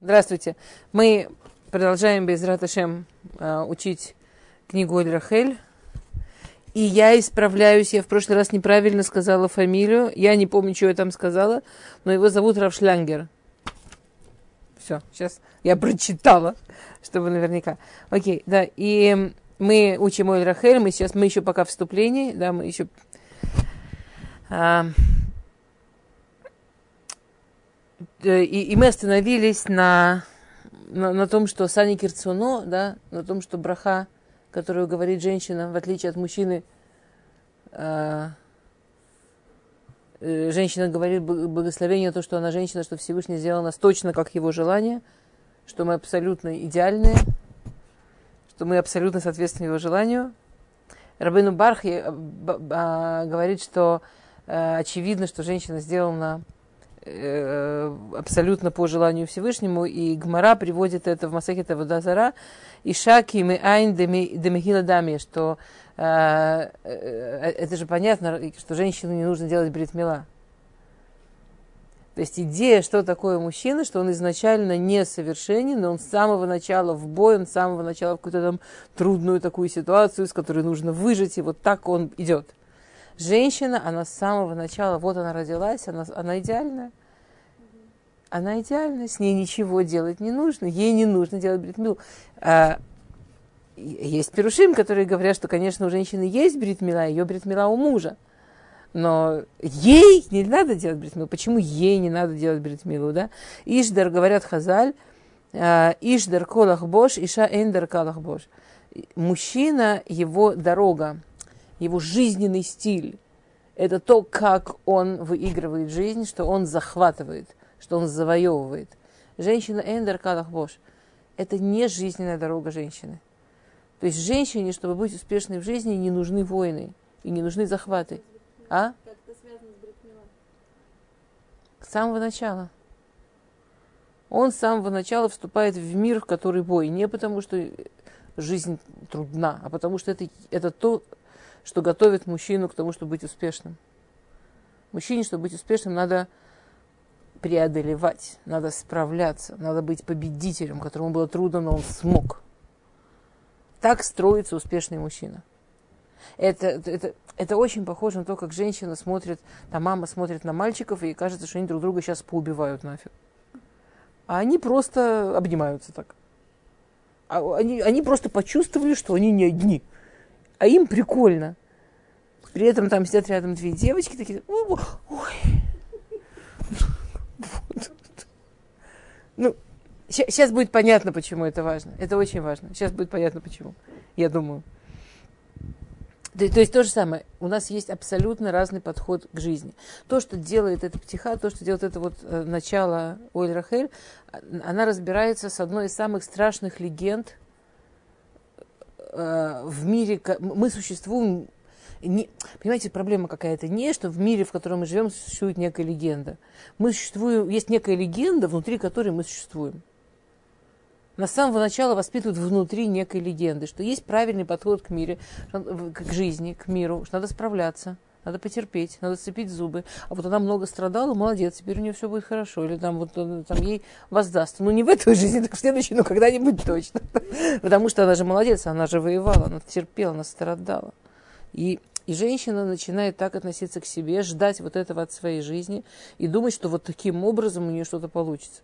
Здравствуйте. Мы продолжаем без Раташем э, учить книгу Эль Рахель. И я исправляюсь, я в прошлый раз неправильно сказала фамилию. Я не помню, что я там сказала, но его зовут Равшлянгер. Все, сейчас я прочитала, чтобы наверняка. Окей, да, и мы учим Эль Рахель, мы сейчас, мы еще пока в вступлении, да, мы еще... А, и, и мы остановились на, на, на том, что Сани Кирцуно, да, на том, что браха, которую говорит женщина, в отличие от мужчины, э, э, женщина говорит благословение, то, что она женщина, что Всевышний сделал нас точно как его желание, что мы абсолютно идеальные, что мы абсолютно соответствуем его желанию. Рабину Бархи а, говорит, что очевидно, что женщина сделана Э, абсолютно по желанию Всевышнему, и Гмара приводит это в Масахета Водазара, и Шаки мы Айн Демихила Дами, что э, э, это же понятно, что женщину не нужно делать бритмила. То есть идея, что такое мужчина, что он изначально несовершенен, но он с самого начала в бой, он с самого начала в какую-то там трудную такую ситуацию, с которой нужно выжить, и вот так он идет. Женщина, она с самого начала, вот она родилась, она, она идеальная. Она идеальная, с ней ничего делать не нужно, ей не нужно делать бритмилу. А, есть перушим, которые говорят, что, конечно, у женщины есть бритмила, ее бритмила у мужа. Но ей не надо делать бритмилу. Почему ей не надо делать бритмилу, да? Ишдар, говорят Хазаль, а, Ишдар колах бош, Иша эндер калах бош. Мужчина, его дорога, его жизненный стиль. Это то, как он выигрывает жизнь, что он захватывает, что он завоевывает. Женщина Эндер Калахбош – это не жизненная дорога женщины. То есть женщине, чтобы быть успешной в жизни, не нужны войны и не нужны захваты. А? Как это связано с С самого начала. Он с самого начала вступает в мир, в который бой. Не потому, что жизнь трудна, а потому что это, это то, что готовит мужчину к тому, чтобы быть успешным. Мужчине, чтобы быть успешным, надо преодолевать, надо справляться, надо быть победителем, которому было трудно, но он смог. Так строится успешный мужчина. Это, это, это очень похоже на то, как женщина смотрит, там мама смотрит на мальчиков, и кажется, что они друг друга сейчас поубивают нафиг. А они просто обнимаются так. А они, они просто почувствовали, что они не одни – а им прикольно. При этом там сидят рядом две девочки такие, ой. Ну, сейчас будет понятно, почему это важно. Это очень важно. Сейчас будет понятно, почему. Я думаю. То, то есть то же самое. У нас есть абсолютно разный подход к жизни. То, что делает эта птиха, то, что делает это вот э, начало Оль Рахель, она разбирается с одной из самых страшных легенд – э, в мире мы существуем не, понимаете, проблема какая-то не, что в мире, в котором мы живем, существует некая легенда. Мы существуем, есть некая легенда, внутри которой мы существуем. На самого начала воспитывают внутри некой легенды, что есть правильный подход к миру, к жизни, к миру, что надо справляться – надо потерпеть, надо сцепить зубы. А вот она много страдала, молодец, теперь у нее все будет хорошо. Или там вот там ей воздаст. Ну, не в этой жизни, так в следующей, но когда-нибудь точно. Потому что она же молодец, она же воевала, она терпела, она страдала. И, и женщина начинает так относиться к себе, ждать вот этого от своей жизни и думать, что вот таким образом у нее что-то получится.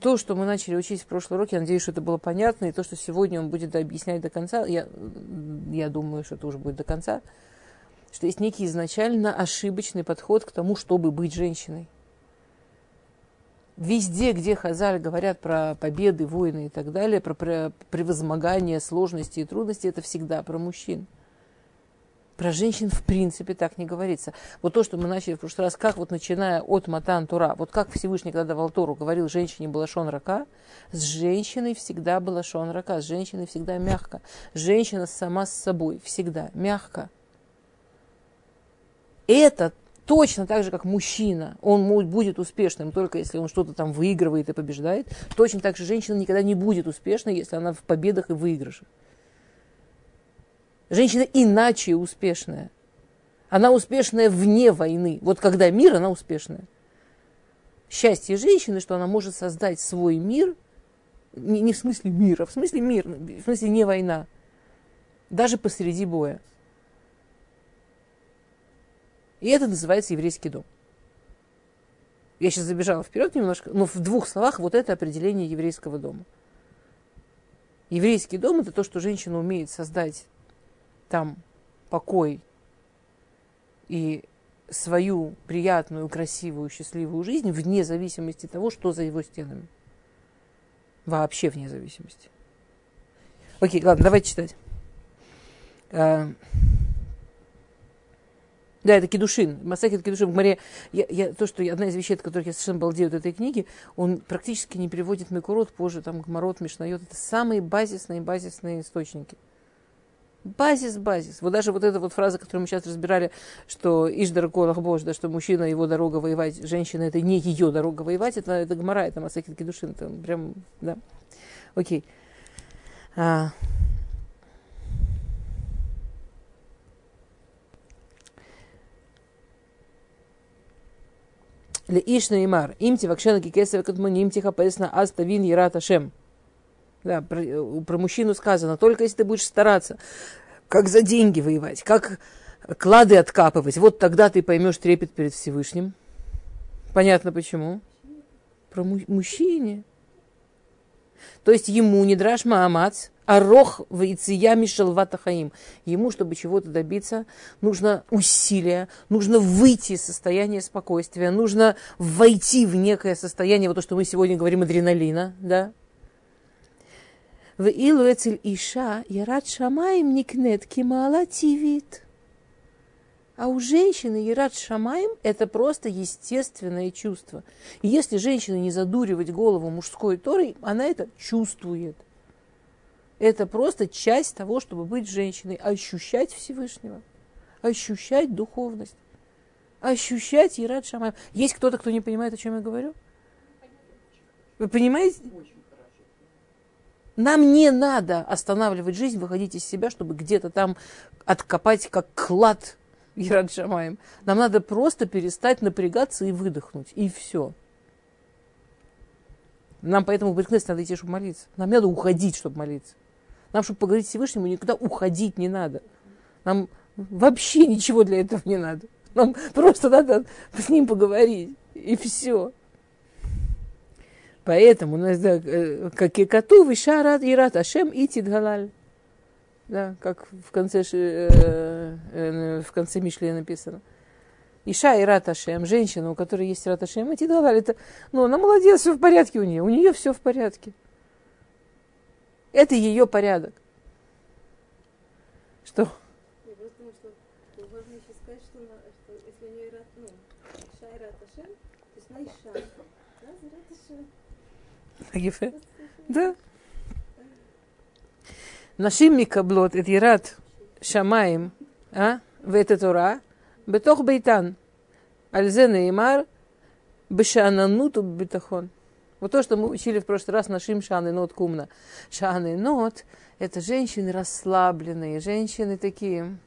То, что мы начали учить в прошлый урок, я надеюсь, что это было понятно, и то, что сегодня он будет объяснять до конца, я, я думаю, что это уже будет до конца, что есть некий изначально ошибочный подход к тому, чтобы быть женщиной. Везде, где Хазаль говорят про победы, войны и так далее, про превозмогание сложностей и трудностей, это всегда про мужчин. Про женщин в принципе так не говорится. Вот то, что мы начали в прошлый раз, как вот начиная от Матан Тура, вот как Всевышний, когда давал Тору, говорил женщине была шон рака, с женщиной всегда была шон рака, с женщиной всегда мягко. Женщина сама с собой всегда мягко это точно так же, как мужчина, он будет успешным только если он что-то там выигрывает и побеждает, точно так же женщина никогда не будет успешной, если она в победах и выигрышах. Женщина иначе успешная. Она успешная вне войны. Вот когда мир, она успешная. счастье женщины, что она может создать свой мир, не, не в смысле мира, в смысле мир, в смысле не война, даже посреди боя. И это называется еврейский дом. Я сейчас забежала вперед немножко, но в двух словах вот это определение еврейского дома. Еврейский дом – это то, что женщина умеет создать там покой и свою приятную, красивую, счастливую жизнь вне зависимости от того, что за его стенами. Вообще вне зависимости. Окей, ладно, давайте читать. Да, это Кедушин. Масахет Кедушин. Море, я, я, то, что я, одна из вещей, от которых я совершенно балдею от этой книги, он практически не переводит Микурот, позже там Гмарот, Мишнайот. Это самые базисные базисные источники. Базис, базис. Вот даже вот эта вот фраза, которую мы сейчас разбирали, что Ишдар Колах Бож, да, что мужчина, его дорога воевать, женщина, это не ее дорога воевать, это, это Гмара, это Масахет Кедушин. Это прям, да. Окей. А, Леиш Неймар, им тивакшена кикесова катмуним тихапесна аставин ярат ашем. Да, про, про мужчину сказано, только если ты будешь стараться, как за деньги воевать, как клады откапывать, вот тогда ты поймешь трепет перед Всевышним. Понятно почему? Про му- мужчине. То есть ему не драж Маамац, Арох в Иция Мишелвата Хаим. Ему, чтобы чего-то добиться, нужно усилие, нужно выйти из состояния спокойствия, нужно войти в некое состояние, вот то, что мы сегодня говорим, адреналина, да. В Илу Иша Ярат Шамаем Никнет Кимала Тивит. А у женщины Ярат Шамаем это просто естественное чувство. И если женщина не задуривать голову мужской торой, она это чувствует. Это просто часть того, чтобы быть женщиной, ощущать Всевышнего, ощущать духовность, ощущать Ират Шамаем. Есть кто-то, кто не понимает, о чем я говорю? Вы понимаете? Нам не надо останавливать жизнь, выходить из себя, чтобы где-то там откопать как клад Ират Шамаем. Нам надо просто перестать напрягаться и выдохнуть. И все. Нам поэтому в Бриткнесс надо идти, чтобы молиться. Нам надо уходить, чтобы молиться. Нам, чтобы поговорить с Всевышнему, никуда уходить не надо. Нам вообще ничего для этого не надо. Нам просто надо с ним поговорить. И все. Поэтому нас, э, как и коту, вишарат и рат ашем и тидгалаль. Да, как в конце, э, э, в конце Мишле написано. Иша и Раташем, женщина, у которой есть Раташем, и Тидгалаль, это, ну, она молодец, все в порядке у нее, у нее все в порядке. Это ее порядок. Что? Ну. Да, за Раташем. Да. Нашим микаблот את יראת שמיים, אה? ואת התורה, בתוך ביתן. על זה נאמר בשאננות ובביטחון. Вот то, что мы учили в прошлый раз нашим Шаны Нот Кумна. Шаны Нот – это женщины расслабленные, женщины такие.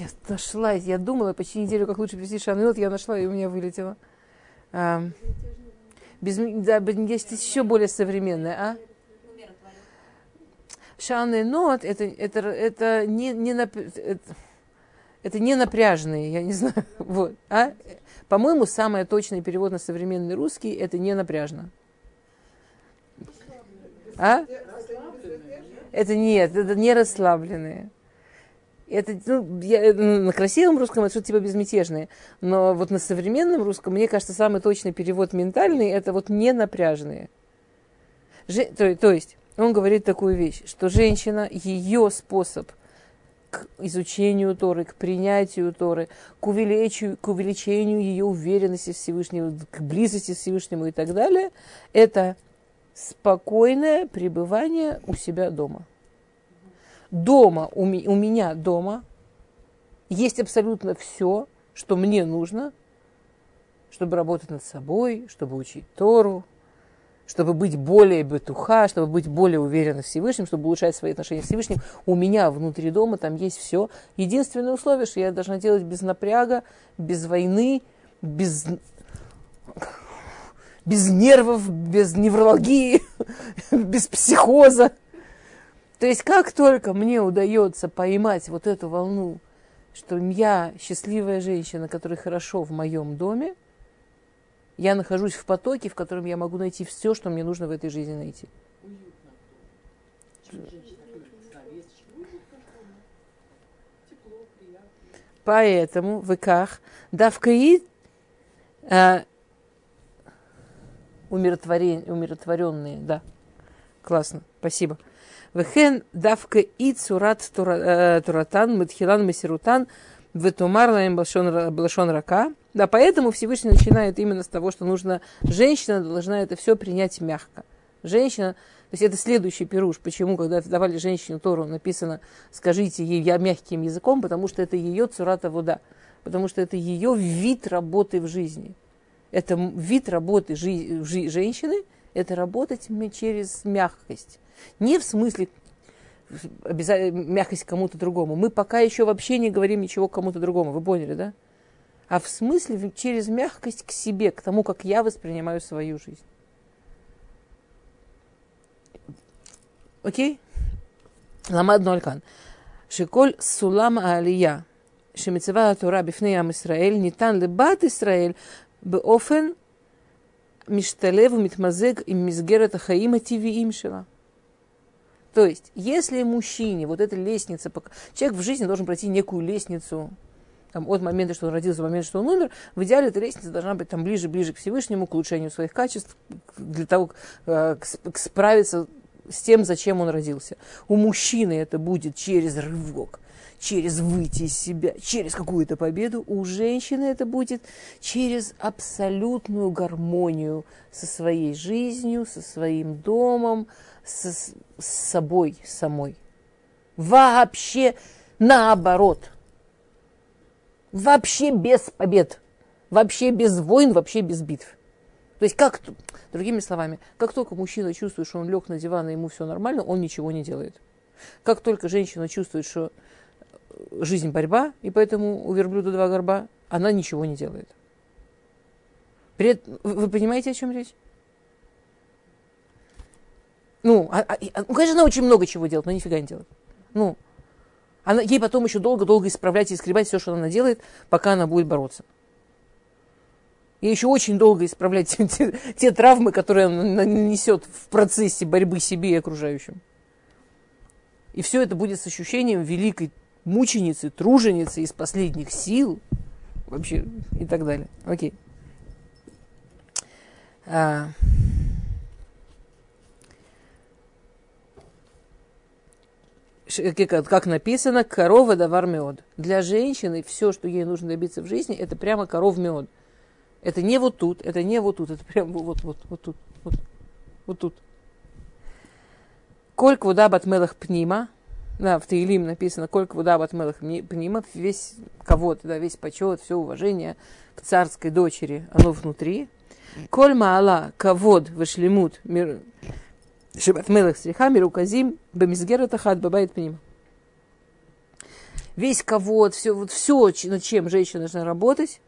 Я нашла, я думала почти неделю, как лучше привести Шаны Нот, я нашла, и у меня вылетело. А, без, да, есть еще более современная, а? Шаны Нот это, это, это, не, не нап... это, это не напряжные, я не знаю. Вот, а? По-моему, самый точный перевод на современный русский это не напряжно. А? Это нет, это не расслабленные. Это, ну, я, на красивом русском это что-то типа безмятежные. Но вот на современном русском, мне кажется, самый точный перевод ментальный это вот не напряжные. Же, то, то есть, он говорит такую вещь, что женщина, ее способ к изучению Торы, к принятию Торы, к увеличению, к увеличению ее уверенности в Всевышнем, к близости к Всевышнему и так далее, это спокойное пребывание у себя дома. Дома, у, ми, у меня дома есть абсолютно все, что мне нужно, чтобы работать над собой, чтобы учить Тору, чтобы быть более бетуха, чтобы быть более уверенным в Всевышнем, чтобы улучшать свои отношения с Всевышним. У меня внутри дома там есть все. Единственное условие, что я должна делать без напряга, без войны, без без нервов, без неврологии, без психоза. То есть как только мне удается поймать вот эту волну, что я счастливая женщина, которая хорошо в моем доме, я нахожусь в потоке, в котором я могу найти все, что мне нужно в этой жизни найти. Поэтому в Иках давкаид а, умиротворенные, да. Классно, спасибо. Вехен давка и цурат э, туратан, митхилан масирутан, ветумар лаем блашон рака. Да, поэтому Всевышний начинает именно с того, что нужно, женщина должна это все принять мягко. Женщина, то есть это следующий пируш. Почему, когда давали женщине Тору, написано, скажите ей я мягким языком, потому что это ее цурата вода. Потому что это ее вид работы в жизни. Это вид работы жи- жи- женщины, это работать через мягкость. Не в смысле мягкость кому-то другому. Мы пока еще вообще не говорим ничего кому-то другому. Вы поняли, да? а в смысле через мягкость к себе, к тому, как я воспринимаю свою жизнь. Окей? Ламад Нолькан. Шиколь Сулам Алия. Шемицева Тура Бифнеям Исраэль. Нитан Лебат Исраэль. Беофен Мишталев Митмазег им Мизгерет Хаима Тивиим имшила. То есть, если мужчине вот эта лестница, человек в жизни должен пройти некую лестницу, там, от момента, что он родился, до момента, что он умер, в идеале эта лестница должна быть там ближе-ближе к Всевышнему, к улучшению своих качеств, для того, э, к, справиться с тем, зачем он родился. У мужчины это будет через рывок, через выйти из себя, через какую-то победу. У женщины это будет через абсолютную гармонию со своей жизнью, со своим домом, со, с собой самой. Вообще наоборот. Вообще без побед. Вообще без войн, вообще без битв. То есть как, другими словами, как только мужчина чувствует, что он лег на диван и ему все нормально, он ничего не делает. Как только женщина чувствует, что э, жизнь борьба, и поэтому у верблюда два горба, она ничего не делает. При вы понимаете, о чем речь? Ну, а, а, ну, конечно, она очень много чего делает, но нифига не делает. Ну, она, ей потом еще долго-долго исправлять и скребать все, что она делает, пока она будет бороться. И еще очень долго исправлять те, те, те травмы, которые он нанесет в процессе борьбы себе и окружающим. И все это будет с ощущением великой мученицы, труженицы из последних сил. Вообще и так далее. Окей. А... как написано, корова давар мед. Для женщины все, что ей нужно добиться в жизни, это прямо коров мед. Это не вот тут, это не вот тут, это прям вот, вот, вот тут, вот, вот тут. Кольк вода батмелах пнима, да, в Таилим написано, кольк вода батмелах пнима, весь кого да, весь почет, все уважение к царской дочери, оно внутри. Коль маала кавод вышлемут мир шибатмелах стриха мируказим бемизгера тахат бабает пнима. Весь кавод, все, вот все, над чем женщина должна работать,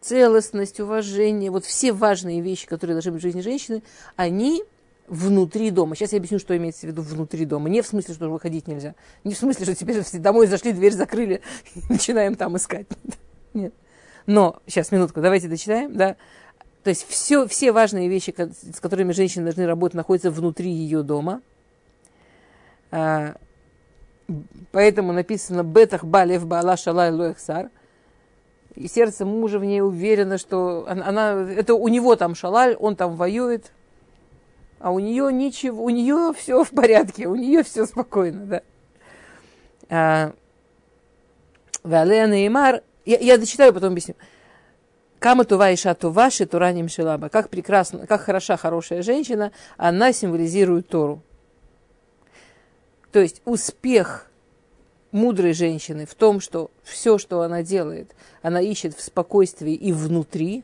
целостность, уважение, вот все важные вещи, которые должны быть в жизни женщины, они внутри дома. Сейчас я объясню, что имеется в виду внутри дома. Не в смысле, что выходить нельзя. Не в смысле, что теперь домой зашли, дверь закрыли начинаем там искать. Нет. Но, сейчас, минутку, давайте дочитаем, да. То есть все, все важные вещи, с которыми женщины должны работать, находятся внутри ее дома. А, поэтому написано «Бетах балев баала шалай лоехсар» и сердце мужа в ней уверено, что она, она, это у него там шалаль, он там воюет, а у нее ничего, у нее все в порядке, у нее все спокойно, да. А, Валена Имар, я, я дочитаю, потом объясню. Кама тува иша тува шитураним шелаба. Как прекрасно, как хороша хорошая женщина, она символизирует Тору. То есть успех мудрой женщины в том, что все, что она делает, она ищет в спокойствии и внутри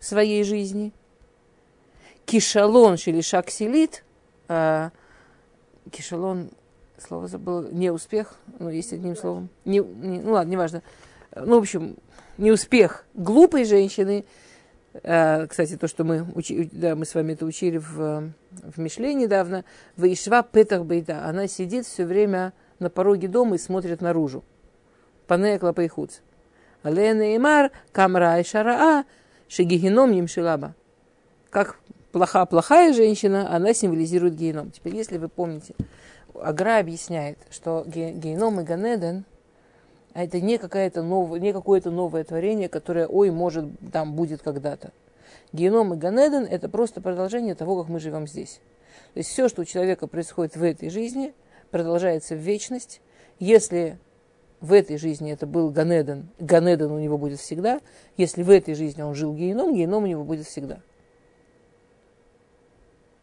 своей жизни. Кишалон шелишак селит, а, кишалон, слово забыл, не успех, ну, есть одним словом, не, не, ну ладно, неважно. Ну, в общем, неуспех глупой женщины А, кстати, то, что мы, учи, да, мы с вами это учили в, в Мишле недавно, Ваишва Петах Бейда, она сидит все время на пороге дома и смотрит наружу. Панея клапайхуц. Алена Имар, Камра и Шараа, Шигигеном Нимшилаба. Как плоха плохая женщина, она символизирует геном. Теперь, если вы помните, Агра объясняет, что геном и Ганеден – это не, какое-то новое, не какое-то новое творение, которое, ой, может, там будет когда-то. Геном и Ганеден – это просто продолжение того, как мы живем здесь. То есть все, что у человека происходит в этой жизни, продолжается в вечность. Если в этой жизни это был Ганеден, Ганеден у него будет всегда. Если в этой жизни он жил геном, геном у него будет всегда.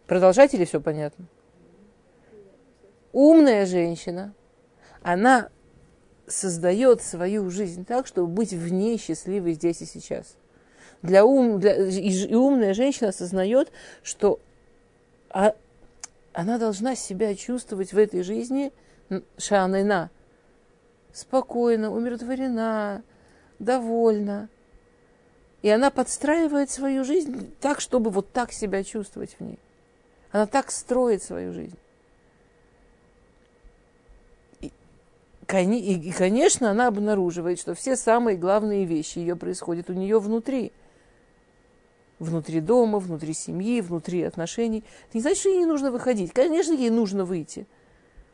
Продолжать или все понятно? Умная женщина, она создает свою жизнь так, чтобы быть в ней счастливой здесь и сейчас. Для ум, для, и умная женщина осознает, что а, она должна себя чувствовать в этой жизни шанайна, спокойно, умиротворена, довольна. И она подстраивает свою жизнь так, чтобы вот так себя чувствовать в ней. Она так строит свою жизнь. И, конечно, она обнаруживает, что все самые главные вещи ее происходят у нее внутри. Внутри дома, внутри семьи, внутри отношений. Это не значит, что ей не нужно выходить. Конечно, ей нужно выйти.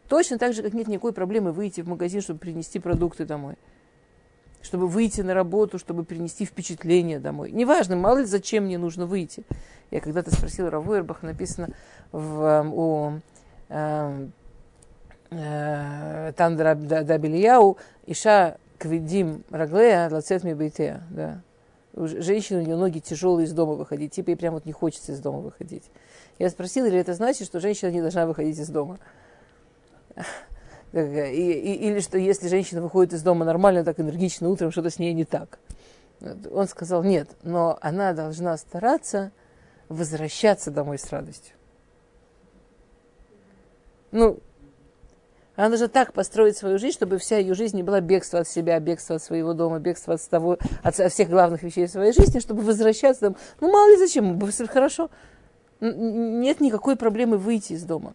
Точно так же, как нет никакой проблемы выйти в магазин, чтобы принести продукты домой. Чтобы выйти на работу, чтобы принести впечатление домой. Неважно, мало ли зачем мне нужно выйти. Я когда-то спросила Равуэрбах, написано в, эм, у э, э, Тандра Дабильяу, Иша Квидим Раглея Лацет Мибейтея. Да. Женщина, у нее ноги тяжелые из дома выходить. Типа ей прям вот не хочется из дома выходить. Я спросила, или это значит, что женщина не должна выходить из дома? И, и, или что если женщина выходит из дома нормально, так энергично утром, что-то с ней не так. Он сказал, нет, но она должна стараться возвращаться домой с радостью. Ну, она должна так построить свою жизнь, чтобы вся ее жизнь не была бегство от себя, бегство от своего дома, бегство от, того, от всех главных вещей своей жизни, чтобы возвращаться там. Ну, мало ли зачем, хорошо. Нет никакой проблемы выйти из дома.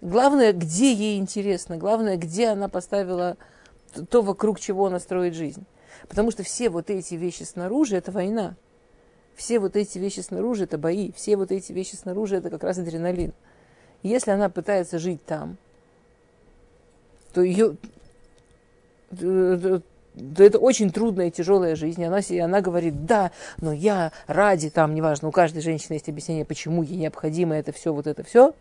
Главное, где ей интересно, главное, где она поставила то, вокруг чего она строит жизнь. Потому что все вот эти вещи снаружи – это война. Все вот эти вещи снаружи – это бои. Все вот эти вещи снаружи – это как раз адреналин. Если она пытается жить там, то ее то это очень трудная и тяжелая жизнь. Она, она говорит, да, но я ради, там, неважно, у каждой женщины есть объяснение, почему ей необходимо это все, вот это все.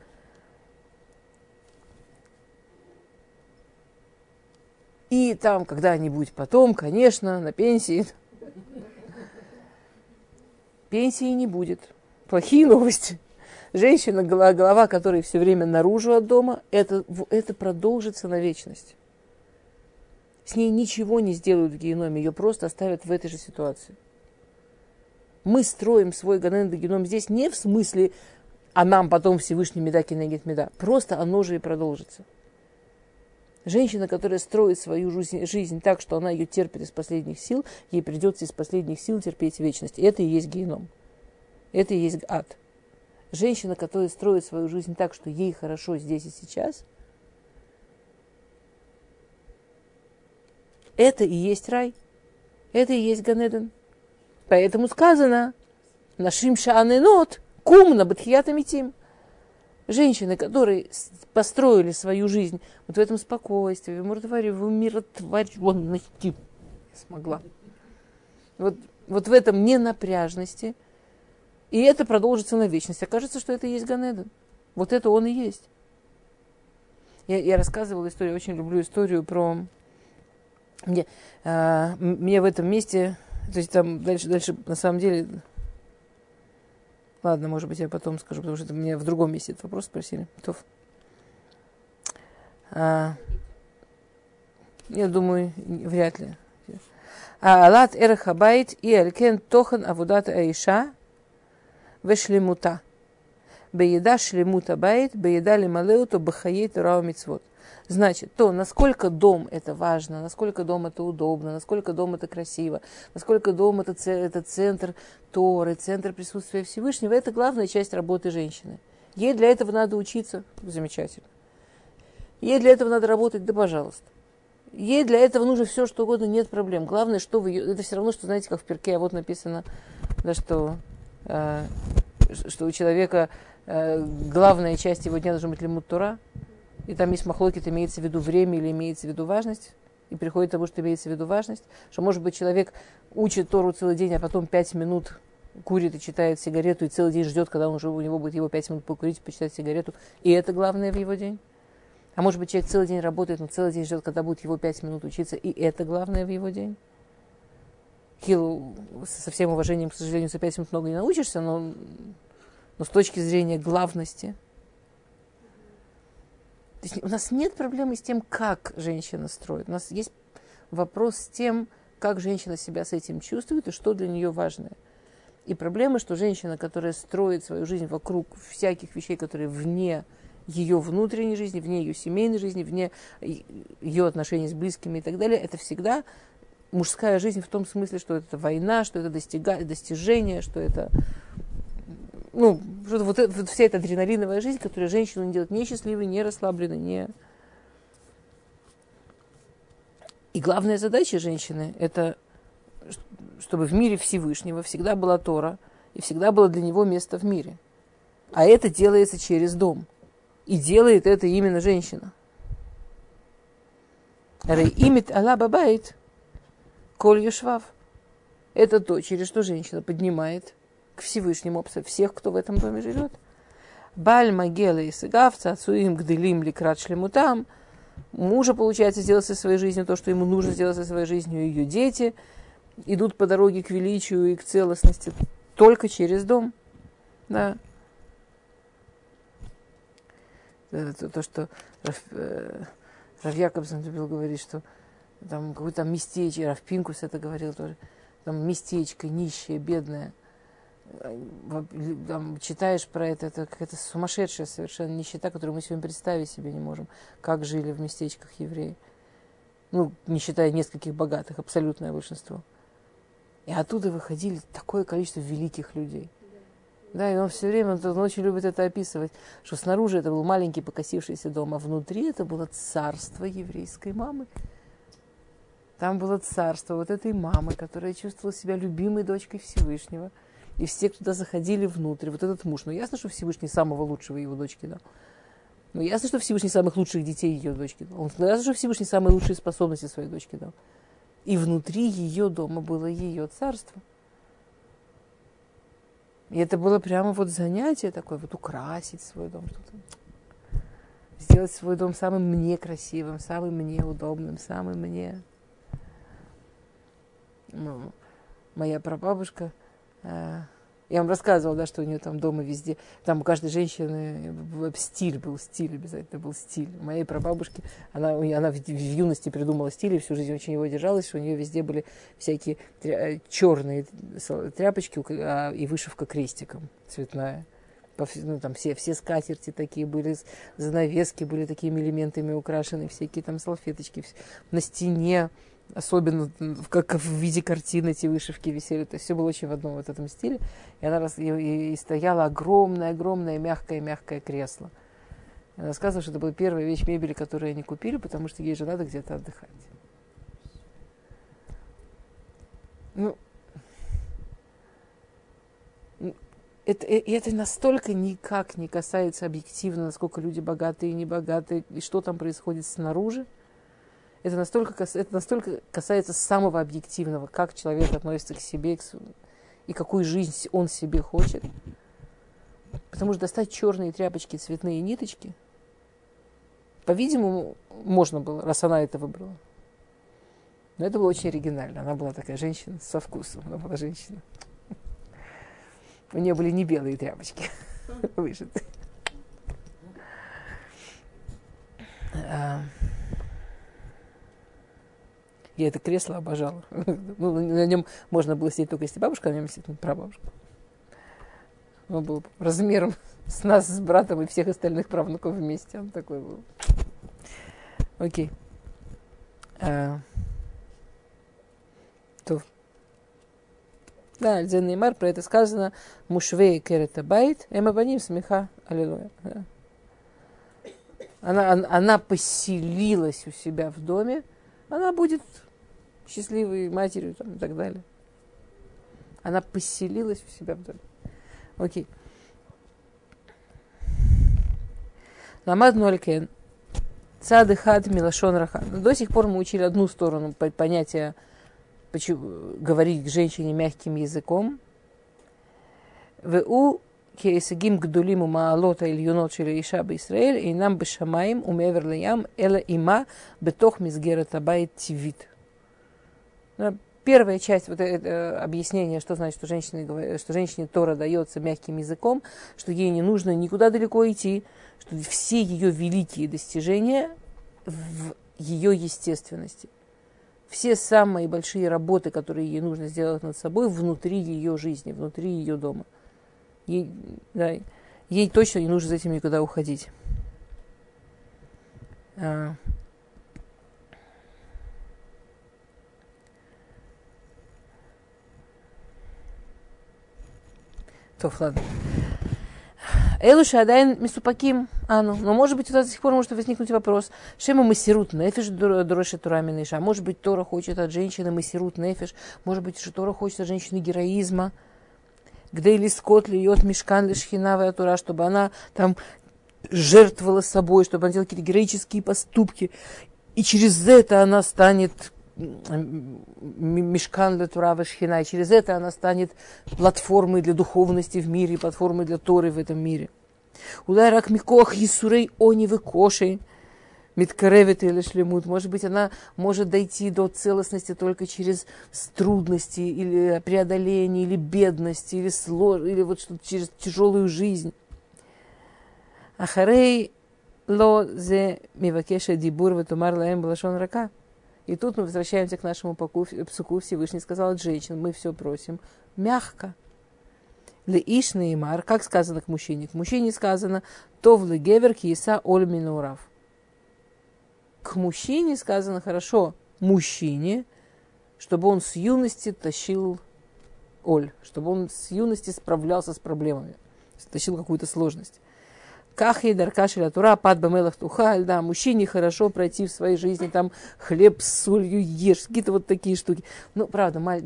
И там когда-нибудь потом, конечно, на пенсии, пенсии не будет. Плохие новости. Женщина, голова которой все время наружу от дома, это, это продолжится на вечность. С ней ничего не сделают в геноме, ее просто оставят в этой же ситуации. Мы строим свой геном здесь не в смысле, а нам потом Всевышний меда кинегит меда. Просто оно же и продолжится. Женщина, которая строит свою жизнь, жизнь так, что она ее терпит из последних сил, ей придется из последних сил терпеть вечность. Это и есть геном. Это и есть ад. Женщина, которая строит свою жизнь так, что ей хорошо здесь и сейчас, это и есть рай. Это и есть Ганеден. Поэтому сказано, нашим шааненот, кум на батхиятамитим. Женщины, которые построили свою жизнь вот в этом спокойствии, в умиротворенности, смогла. Вот, вот в этом ненапряжности – и это продолжится на вечность. Окажется, что это и есть Ганеден. Вот это он и есть. Я, я рассказывала историю, очень люблю историю про... Мне, а, мне в этом месте, то есть там дальше, дальше на самом деле... Ладно, может быть, я потом скажу, потому что мне в другом месте этот вопрос спросили. Тоф. А, я думаю, вряд ли. А Алат Эрхабайт и Алькен Тохан Авудат Аиша – вешлемута. Бееда шлемута байт, бееда лималеуту бахаей турау мицвод. Значит, то, насколько дом это важно, насколько дом это удобно, насколько дом это красиво, насколько дом это, это центр Торы, центр присутствия Всевышнего, это главная часть работы женщины. Ей для этого надо учиться, замечательно. Ей для этого надо работать, да пожалуйста. Ей для этого нужно все, что угодно, нет проблем. Главное, что вы... Это все равно, что, знаете, как в перке, а вот написано, да, что, что у человека э, главная часть его дня должна быть лимут Тура. И там есть махлокит, имеется в виду время или имеется в виду важность. И приходит к тому, что имеется в виду важность. Что, может быть, человек учит Тору целый день, а потом пять минут курит и читает сигарету, и целый день ждет, когда он уже, у него будет его пять минут покурить, почитать сигарету. И это главное в его день. А может быть, человек целый день работает, но целый день ждет, когда будет его пять минут учиться, и это главное в его день. Хилу, со всем уважением, к сожалению, за пять минут много не научишься, но, но с точки зрения главности. То есть у нас нет проблемы с тем, как женщина строит. У нас есть вопрос с тем, как женщина себя с этим чувствует и что для нее важное. И проблема, что женщина, которая строит свою жизнь вокруг всяких вещей, которые вне ее внутренней жизни, вне ее семейной жизни, вне ее отношений с близкими и так далее, это всегда мужская жизнь в том смысле, что это война, что это достига, достижение, что это ну, что вот, вот вся эта адреналиновая жизнь, которая женщину не делает не счастливой, не расслабленной, не... И главная задача женщины – это чтобы в мире Всевышнего всегда была Тора, и всегда было для него место в мире. А это делается через дом – и делает это именно женщина. Имит Алла Бабайт Коль Юшвав. Это то, через что женщина поднимает к Всевышнему всех, кто в этом доме живет. Баль Магела и Сыгавца, Ацуим Гделим Ликрат Шлемутам. Мужа, получается, сделать со своей жизнью то, что ему нужно сделать со своей жизнью. Ее дети идут по дороге к величию и к целостности только через дом. Да. это то, что Раф, э, Раф Якобсон любил говорить, что там какое-то местечко, Раф Пинкус это говорил тоже, там местечко нищее, бедное. Там, читаешь про это, это какая-то сумасшедшая совершенно нищета, которую мы сегодня представить себе не можем, как жили в местечках евреи. Ну, не считая нескольких богатых, абсолютное большинство. И оттуда выходили такое количество великих людей. Да, и он все время, он, очень любит это описывать, что снаружи это был маленький покосившийся дом, а внутри это было царство еврейской мамы. Там было царство вот этой мамы, которая чувствовала себя любимой дочкой Всевышнего. И все, кто туда заходили внутрь, вот этот муж. Ну, ясно, что Всевышний самого лучшего его дочки дал. Ну, ясно, что Всевышний самых лучших детей ее дочки дал. Он, ясно, что Всевышний самые лучшие способности своей дочки дал. И внутри ее дома было ее царство. И это было прямо вот занятие такое, вот украсить свой дом, что-то. Сделать свой дом самым мне красивым, самым мне удобным, самым мне... Ну, моя прабабушка, э, я вам рассказывала, да, что у нее там дома везде, там у каждой женщины стиль был, стиль обязательно был стиль. У моей прабабушки, она, она в, в юности придумала стиль и всю жизнь очень его держалась, что у нее везде были всякие тря- черные тряпочки а, и вышивка крестиком цветная. Ну, там все, все скатерти такие были, занавески были такими элементами украшены, всякие там салфеточки на стене особенно как в виде картины эти вышивки висели. То есть все было очень в одном вот этом стиле. И она раз, и, и стояла огромное, огромное, мягкое, мягкое кресло. И она сказала, что это была первая вещь мебели, которую они купили, потому что ей же надо где-то отдыхать. Ну, это, и это настолько никак не касается объективно, насколько люди богатые и небогатые, и что там происходит снаружи это настолько, это настолько касается самого объективного, как человек относится к себе и какую жизнь он себе хочет. Потому что достать черные тряпочки, цветные ниточки, по-видимому, можно было, раз она это выбрала. Но это было очень оригинально. Она была такая женщина со вкусом. Она была женщина. У нее были не белые тряпочки вышиты. Я это кресло обожала. ну, на нем можно было сидеть только если бабушка, а на нем сидит прабабушка. Он был размером с нас, с братом и всех остальных правнуков вместе. Он такой был. Окей. А, то. Да, Неймар про это сказано. Мушвей керета байт, эмабаним смеха, аллилуйя. Она, она, она поселилась у себя в доме, она будет счастливой матерью там, и так далее. Она поселилась в себя в доме. Окей. Ламад Нолькен. Цадыхат Милашон Раха. До сих пор мы учили одну сторону понятия почему, говорить к женщине мягким языком. ВУ Кейсагим Гдулиму Маалота Ильюнот Шили Ишаба Исраэль и нам Бешамаим Умевер Лаям Эла Има Бетох Мизгера Табай Тивит. Первая часть вот это объяснение, что значит, что женщине, что женщине Тора дается мягким языком, что ей не нужно никуда далеко идти, что все ее великие достижения в ее естественности. Все самые большие работы, которые ей нужно сделать над собой, внутри ее жизни, внутри ее дома. Ей, да, ей точно не нужно за этим никуда уходить. А. То, ладно. Элуша Адайн Мисупаким Ану. Но может быть у нас до сих пор может возникнуть вопрос. Шема Масирут Нефиш Дроши Турами Нейша. Может быть Тора хочет от женщины Масирут Нефиш. Может быть Тора хочет от женщины героизма где или скот льет мешкан лишхинавая тура, чтобы она там жертвовала собой, чтобы она делала какие-то героические поступки. И через это она станет мешкан для Тура Шхина, и через это она станет платформой для духовности в мире, платформой для Торы в этом мире. Удай рак микох Исурей они кошей. Миткаревит или шлемут. Может быть, она может дойти до целостности только через трудности или преодоление, или бедность, или, слож... или вот что-то через тяжелую жизнь. Ахарей ло зе мивакеша дибур ветумар лаем балашон рака. И тут мы возвращаемся к нашему псуку. Всевышний сказал от женщин, мы все просим мягко. Ле иш неймар, как сказано к мужчине? К мужчине сказано, то в легевер киеса оль минурав к мужчине сказано хорошо, мужчине, чтобы он с юности тащил Оль, чтобы он с юности справлялся с проблемами, тащил какую-то сложность. Кахи даркашеля тура пад бамелах тухаль, да, мужчине хорошо пройти в своей жизни, там хлеб с солью ешь, какие-то вот такие штуки. Ну, правда,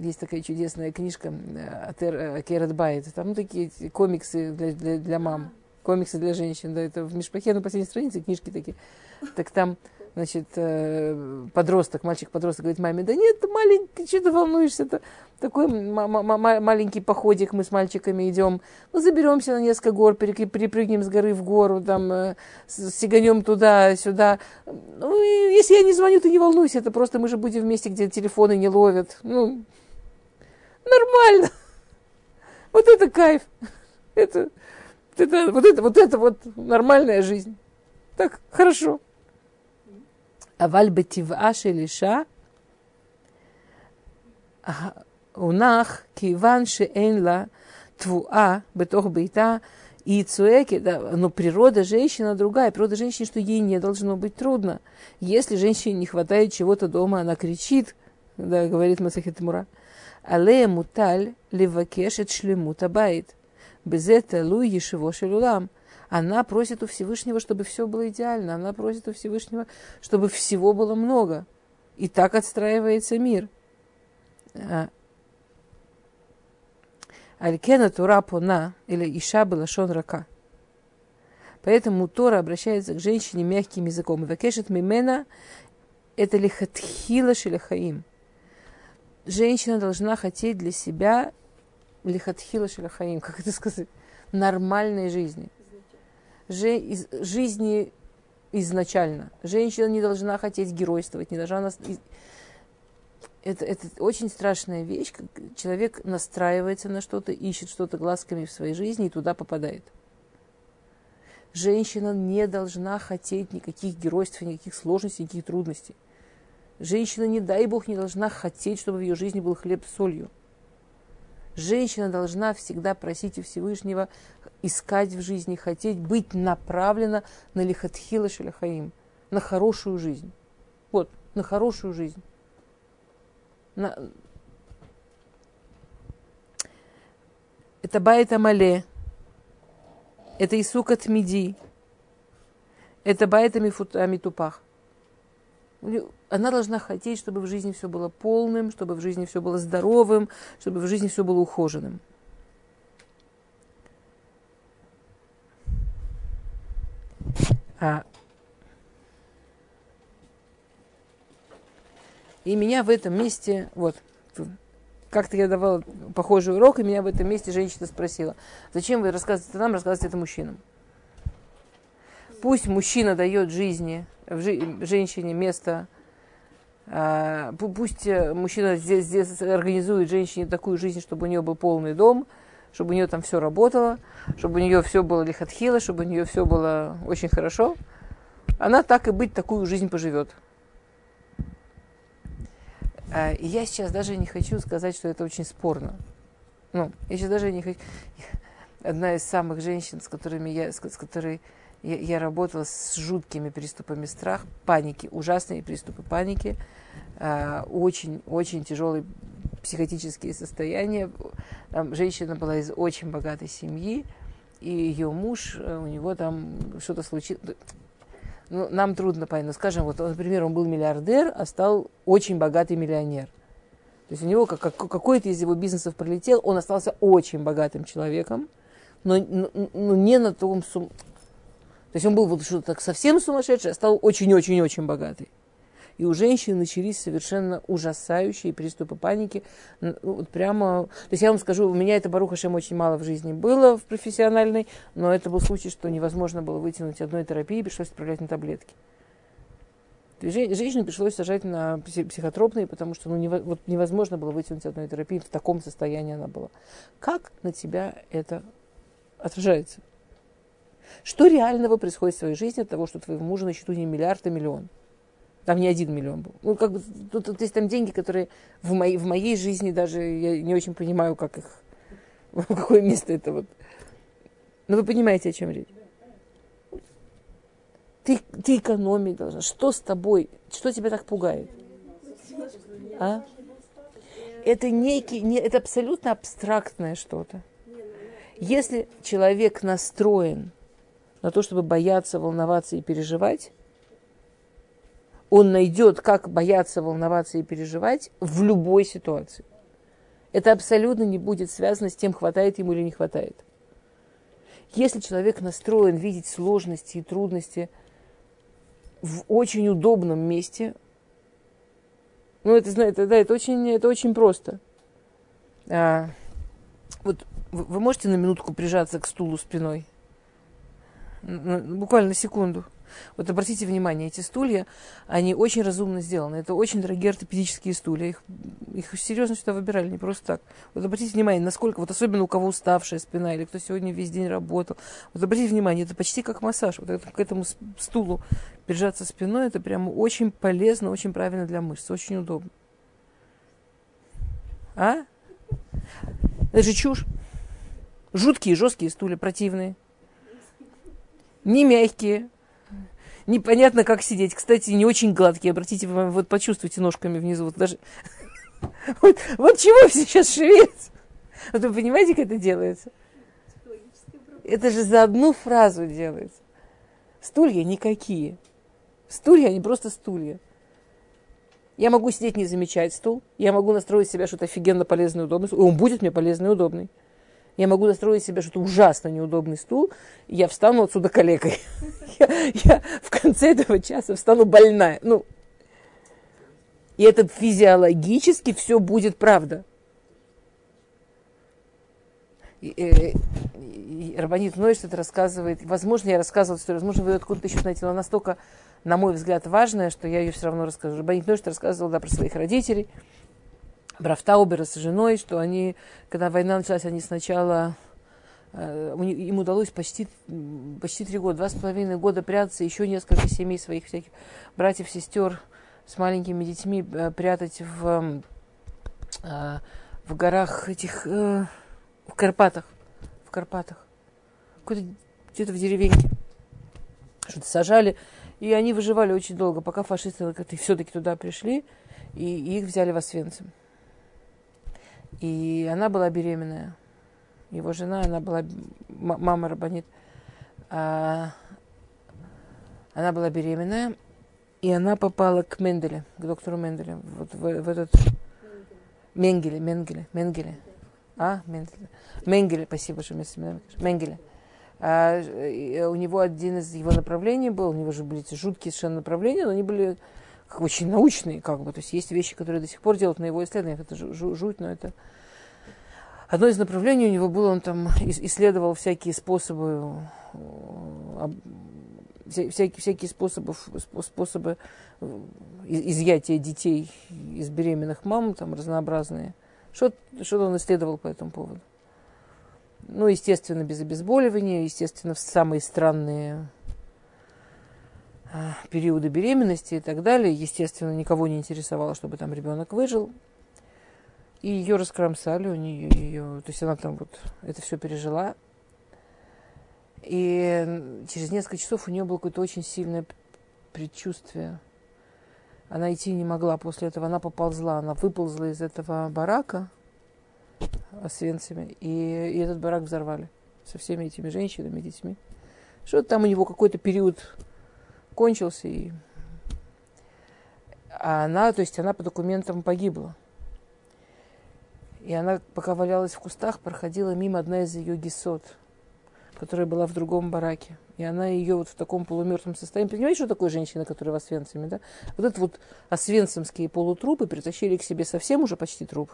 есть такая чудесная книжка Атер Керет Байт, там такие комиксы для, для, для мам комиксы для женщин, да, это в Мишпахе на последней странице книжки такие. Так там, значит, э, подросток, мальчик-подросток говорит маме, да нет, маленький, что ты волнуешься, это такой маленький походик, мы с мальчиками идем, ну, заберемся на несколько гор, перепрыгнем с горы в гору, там, э, сиганем туда-сюда. Ну, и если я не звоню, ты не волнуйся, это просто мы же будем вместе, где телефоны не ловят. Ну, нормально. Вот это кайф. Это, это, вот это, вот это вот нормальная жизнь. Так, хорошо אבל בטבעה של אישה, הונח כיוון שאין לה תבואה בתוך ביתה, и цуэки, да, но природа женщины другая. Природа женщины, что ей не должно быть трудно. Если женщине не хватает чего-то дома, она кричит, да, говорит Масахит Мура. Алея муталь левакешет шлемута байт. Без этого ешево шелулам. Она просит у Всевышнего, чтобы все было идеально. Она просит у Всевышнего, чтобы всего было много. И так отстраивается мир. А. Алькена Тура Пона или Иша была шон рака. Поэтому Тора обращается к женщине мягким языком. Вакешет мимена это лихатхила шелехаим. Женщина должна хотеть для себя лихатхила шелахаим, как это сказать, нормальной жизни. Жизни изначально. Женщина не должна хотеть геройствовать, не должна... Это, это очень страшная вещь, человек настраивается на что-то, ищет что-то глазками в своей жизни и туда попадает. Женщина не должна хотеть никаких геройств, никаких сложностей, никаких трудностей. Женщина, не дай бог, не должна хотеть, чтобы в ее жизни был хлеб с солью. Женщина должна всегда просить у Всевышнего, искать в жизни, хотеть быть направлена на лихатхила шелахаим – на хорошую жизнь. Вот, на хорошую жизнь. На... Это Байт Амале. Это Исук от Миди. Это Байт Амитупах. Она должна хотеть, чтобы в жизни все было полным, чтобы в жизни все было здоровым, чтобы в жизни все было ухоженным. А И меня в этом месте, вот, как-то я давала похожий урок, и меня в этом месте женщина спросила, зачем вы рассказываете нам, рассказываете это мужчинам? Пусть мужчина дает жизни, жи- женщине место, а, пусть мужчина здесь, здесь организует женщине такую жизнь, чтобы у нее был полный дом, чтобы у нее там все работало, чтобы у нее все было лихотхило, чтобы у нее все было очень хорошо. Она так и быть такую жизнь поживет. А, и я сейчас даже не хочу сказать, что это очень спорно. Ну, я сейчас даже не хочу... Одна из самых женщин, с которыми я, с, с которой я, я работала с жуткими приступами страха, паники, ужасные приступы паники, очень-очень а, тяжелые психотические состояния. Там женщина была из очень богатой семьи, и ее муж, э, у него там что-то случилось ну, нам трудно понять. Но, скажем, вот, например, он был миллиардер, а стал очень богатый миллионер. То есть у него как, как, какой-то из его бизнесов пролетел, он остался очень богатым человеком, но, но, но не на том сум... То есть он был вот что-то так совсем сумасшедший, а стал очень-очень-очень богатый и у женщин начались совершенно ужасающие приступы паники. Ну, вот прямо, то есть я вам скажу, у меня это Барухашем очень мало в жизни было в профессиональной, но это был случай, что невозможно было вытянуть одной терапии, пришлось отправлять на таблетки. Женщину пришлось сажать на психотропные, потому что ну, невозможно было вытянуть одной терапии, в таком состоянии она была. Как на тебя это отражается? Что реального происходит в своей жизни от того, что твоего мужа на счету не миллиард, а миллион? Там не один миллион был. Ну, как бы, тут, тут есть там деньги, которые в моей, в моей жизни даже я не очень понимаю, как их, какое место это вот. Но вы понимаете, о чем речь. Ты, ты экономить должна. Что с тобой? Что тебя так пугает? А? Это некий, не, это абсолютно абстрактное что-то. Если человек настроен на то, чтобы бояться, волноваться и переживать, он найдет, как бояться, волноваться и переживать в любой ситуации. Это абсолютно не будет связано с тем, хватает ему или не хватает. Если человек настроен видеть сложности и трудности в очень удобном месте, ну, это, знаете, да, это очень, это очень просто. А, вот вы, можете на минутку прижаться к стулу спиной? Буквально секунду. Вот обратите внимание, эти стулья, они очень разумно сделаны. Это очень дорогие ортопедические стулья. Их, их серьезно сюда выбирали, не просто так. Вот обратите внимание, насколько, вот особенно у кого уставшая спина, или кто сегодня весь день работал. Вот обратите внимание, это почти как массаж. Вот это, к этому стулу прижаться спиной, это прямо очень полезно, очень правильно для мышц, очень удобно. А? Это же чушь. Жуткие, жесткие стулья, противные. Не мягкие, непонятно, как сидеть. Кстати, не очень гладкие. Обратите, вот почувствуйте ножками внизу. Вот, даже... вот, вот чего сейчас шевелится. Вот вы понимаете, как это делается? Это же за одну фразу делается. Стулья никакие. Стулья, они просто стулья. Я могу сидеть, не замечать стул. Я могу настроить себя что-то офигенно полезное и удобное. Он будет мне полезный и удобный. Я могу настроить себе что-то ужасно неудобный стул, я встану отсюда калекой. я, в конце этого часа встану больная. Ну, и это физиологически все будет правда. И Рабанит Ной что-то рассказывает. Возможно, я рассказывала историю, возможно, вы откуда-то еще знаете, но настолько, на мой взгляд, важная, что я ее все равно расскажу. Рабанит Ной что рассказывал да, про своих родителей – Брафтаубера с женой, что они, когда война началась, они сначала э, им удалось почти, почти три года, два с половиной года прятаться, еще несколько семей своих всяких братьев, сестер с маленькими детьми э, прятать в, э, в горах этих, в Карпатах, в Карпатах, где-то в деревеньке. Что-то сажали, И они выживали очень долго, пока фашисты все-таки туда пришли, и их взяли в Освенцим. И она была беременная. Его жена, она была, мама Рабанит, а, она была беременная, и она попала к Менделе, к доктору Менделе, вот в, в этот... Менгеле, Менгеле, Менгеле. А, Менгеле. Менгеле, спасибо, что вместе Менгеле. А, у него один из его направлений был, у него же были эти жуткие совершенно направления, но они были очень научные, как бы. То есть есть вещи, которые до сих пор делают на его исследованиях. Это жуть, но это... Одно из направлений у него было, он там исследовал всякие способы всякие, всякие способы, способы э, изъятия детей из беременных мам, там разнообразные. Что, что он исследовал по этому поводу? Ну, естественно, без обезболивания, естественно, самые странные периоды беременности и так далее. Естественно, никого не интересовало, чтобы там ребенок выжил. И ее раскромсали, у нее, ее, то есть она там вот это все пережила. И через несколько часов у нее было какое-то очень сильное предчувствие. Она идти не могла после этого, она поползла, она выползла из этого барака с венцами, и, и этот барак взорвали со всеми этими женщинами, детьми. Что там у него какой-то период кончился, и... а она, то есть она по документам погибла. И она, пока валялась в кустах, проходила мимо одна из ее гисот – которая была в другом бараке. И она ее вот в таком полумертвом состоянии. Понимаете, что такое женщина, которая в Освенциме, да? Вот этот вот освенцимские полутрупы притащили к себе совсем уже почти труп.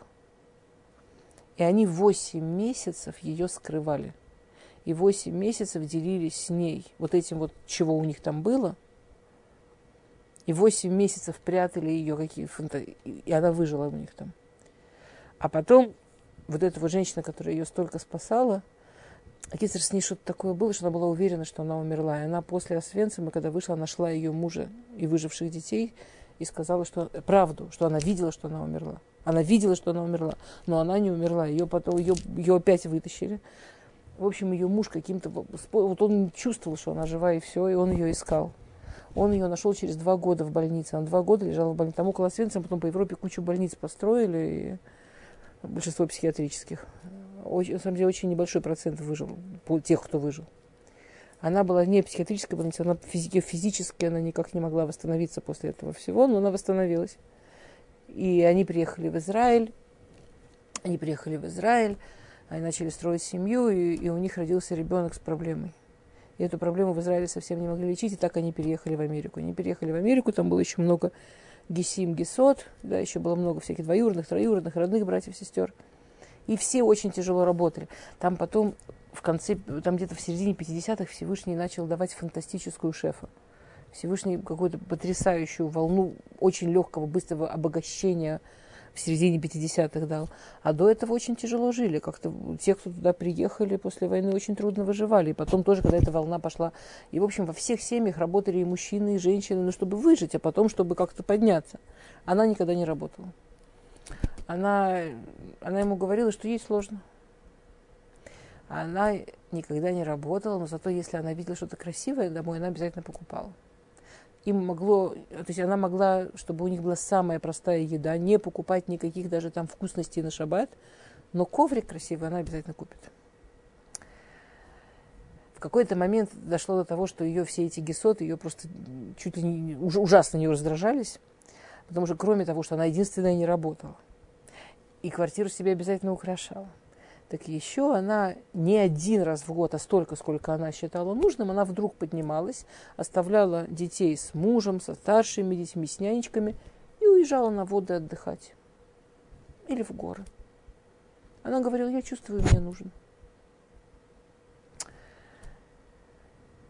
И они 8 месяцев ее скрывали. И 8 месяцев делились с ней вот этим вот, чего у них там было. И 8 месяцев прятали ее, какие фанта... и она выжила у них там. А потом вот эта вот женщина, которая ее столько спасала – Кицер с ней что-то такое было, что она была уверена, что она умерла. И она после Освенцима, когда вышла, нашла ее мужа и выживших детей и сказала что, правду, что она видела, что она умерла. Она видела, что она умерла, но она не умерла. Ее потом ее, ее опять вытащили. В общем, ее муж каким-то... Вот он чувствовал, что она жива, и все, и он ее искал. Он ее нашел через два года в больнице. Она два года лежала в больнице. Там около Освенцима, потом по Европе кучу больниц построили, и большинство психиатрических очень, на самом деле очень небольшой процент выжил, тех, кто выжил. Она была не психиатрическая больница, она физики, физически она никак не могла восстановиться после этого всего, но она восстановилась. И они приехали в Израиль, они приехали в Израиль, они начали строить семью, и, и у них родился ребенок с проблемой. И эту проблему в Израиле совсем не могли лечить, и так они переехали в Америку. Они переехали в Америку, там было еще много гесим, гесот, да, еще было много всяких двоюродных, троюродных, родных братьев, сестер. И все очень тяжело работали. Там потом, в конце, там где-то в середине 50-х Всевышний начал давать фантастическую шефа. Всевышний какую-то потрясающую волну очень легкого, быстрого обогащения в середине 50-х дал. А до этого очень тяжело жили. Как-то те, кто туда приехали после войны, очень трудно выживали. И потом тоже, когда эта волна пошла. И, в общем, во всех семьях работали и мужчины, и женщины, ну, чтобы выжить, а потом, чтобы как-то подняться. Она никогда не работала она, она ему говорила, что ей сложно. Она никогда не работала, но зато если она видела что-то красивое домой, она обязательно покупала. Им могло, то есть она могла, чтобы у них была самая простая еда, не покупать никаких даже там вкусностей на шаббат, но коврик красивый она обязательно купит. В какой-то момент дошло до того, что ее все эти гесоты, ее просто чуть ли не ужасно не раздражались, потому что кроме того, что она единственная не работала – и квартиру себе обязательно украшала. Так еще она не один раз в год, а столько, сколько она считала нужным, она вдруг поднималась, оставляла детей с мужем, со старшими детьми, с нянечками и уезжала на воды отдыхать. Или в горы. Она говорила, я чувствую, мне нужно.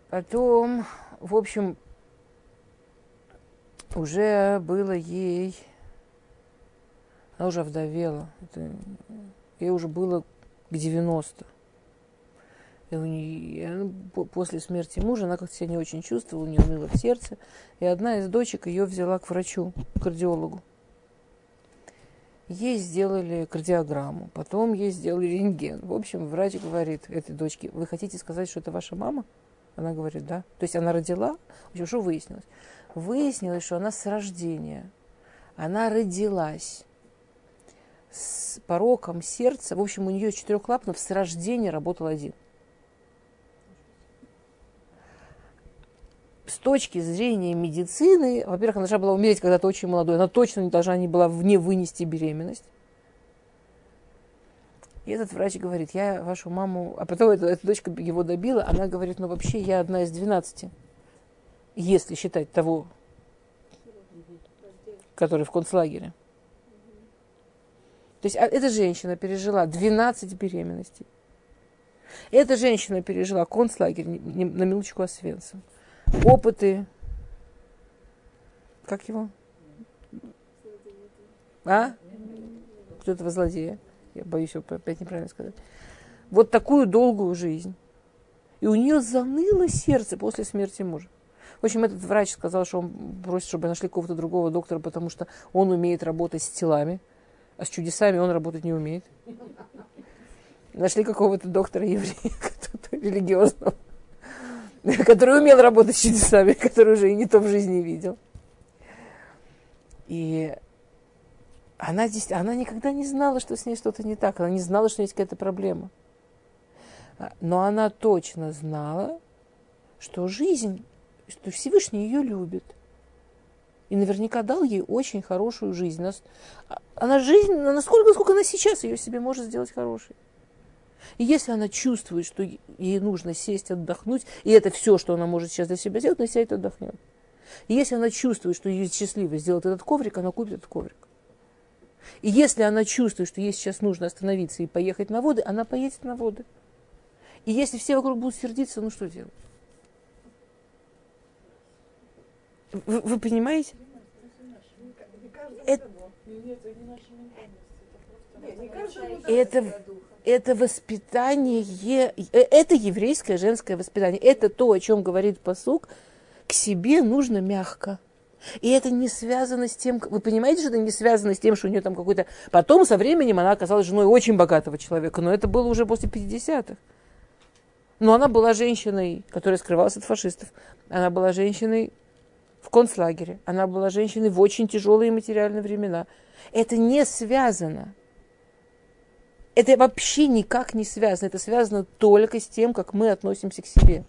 Потом, в общем, уже было ей она уже вдовела. Ей уже было к 90. И у нее, после смерти мужа она как-то себя не очень чувствовала, у нее ныло в сердце. И одна из дочек ее взяла к врачу, к кардиологу. Ей сделали кардиограмму, потом ей сделали рентген. В общем, врач говорит этой дочке, вы хотите сказать, что это ваша мама? Она говорит, да. То есть она родила. В общем, что выяснилось? Выяснилось, что она с рождения. Она родилась с пороком сердца. В общем, у нее четырехлапнов с рождения работал один. С точки зрения медицины, во-первых, она должна была умереть когда-то очень молодой, она точно не должна не была вне вынести беременность. И этот врач говорит, я вашу маму... А потом эта, эта дочка его добила, она говорит, ну вообще я одна из 12, если считать того, который в концлагере. То есть а, эта женщина пережила 12 беременностей. Эта женщина пережила концлагерь, на минуточку Освенцим. Опыты, как его? А? Кто-то злодея. Я боюсь опять неправильно сказать. Вот такую долгую жизнь. И у нее заныло сердце после смерти мужа. В общем, этот врач сказал, что он просит, чтобы нашли какого-то другого доктора, потому что он умеет работать с телами, а с чудесами он работать не умеет. Нашли какого-то доктора еврея, религиозного, который умел работать с чудесами, который уже и не то в жизни видел. И она, здесь, она никогда не знала, что с ней что-то не так. Она не знала, что есть какая-то проблема. А, но она точно знала, что жизнь, что Всевышний ее любит. И наверняка дал ей очень хорошую жизнь. А, она жизнь, насколько, насколько она сейчас ее себе может сделать хорошей. И если она чувствует, что ей нужно сесть, отдохнуть, и это все, что она может сейчас для себя сделать, она сядет и отдохнет. И если она чувствует, что ей счастливо сделать этот коврик, она купит этот коврик. И если она чувствует, что ей сейчас нужно остановиться и поехать на воды, она поедет на воды. И если все вокруг будут сердиться, ну что делать? Вы, вы понимаете? Это, это, это воспитание, это еврейское женское воспитание. Это то, о чем говорит посук. К себе нужно мягко. И это не связано с тем, вы понимаете, что это не связано с тем, что у нее там какой-то... Потом со временем она оказалась женой очень богатого человека, но это было уже после 50-х. Но она была женщиной, которая скрывалась от фашистов. Она была женщиной в концлагере. Она была женщиной в очень тяжелые материальные времена. Это не связано. Это вообще никак не связано. Это связано только с тем, как мы относимся к себе.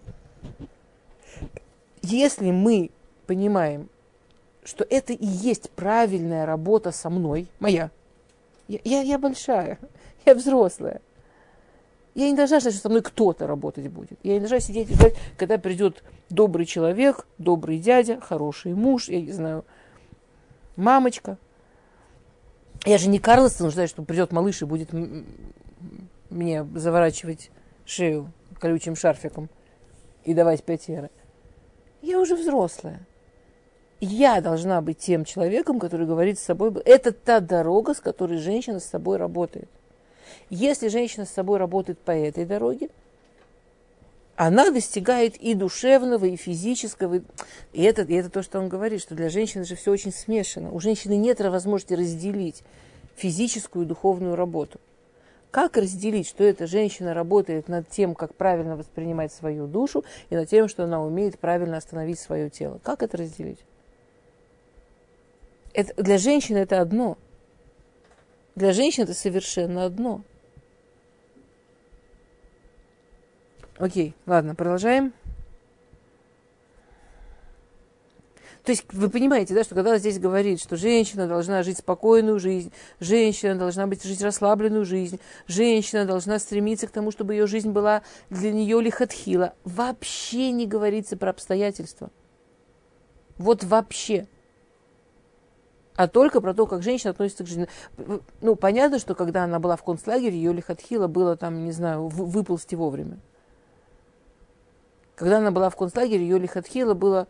Если мы понимаем, что это и есть правильная работа со мной, моя. Я, я, я большая, я взрослая. Я не должна ждать, что со мной кто-то работать будет. Я не должна сидеть и ждать, когда придет добрый человек, добрый дядя, хороший муж, я не знаю, мамочка. Я же не Карлсон ждать, что придет малыш и будет мне заворачивать шею колючим шарфиком и давать пять евро. Я уже взрослая я должна быть тем человеком, который говорит с собой. Это та дорога, с которой женщина с собой работает. Если женщина с собой работает по этой дороге, она достигает и душевного, и физического. И это, и это то, что он говорит, что для женщины же все очень смешано. У женщины нет возможности разделить физическую и духовную работу. Как разделить, что эта женщина работает над тем, как правильно воспринимать свою душу, и над тем, что она умеет правильно остановить свое тело? Как это разделить? Это, для женщины это одно. Для женщин это совершенно одно. Окей, ладно, продолжаем. То есть вы понимаете, да, что когда здесь говорит, что женщина должна жить спокойную жизнь, женщина должна быть жить расслабленную жизнь, женщина должна стремиться к тому, чтобы ее жизнь была для нее лихотхила, вообще не говорится про обстоятельства. Вот вообще а только про то, как женщина относится к жизни. Ну, понятно, что когда она была в концлагере, ее лихотхила было там, не знаю, выползти вовремя. Когда она была в концлагере, ее лихотхила было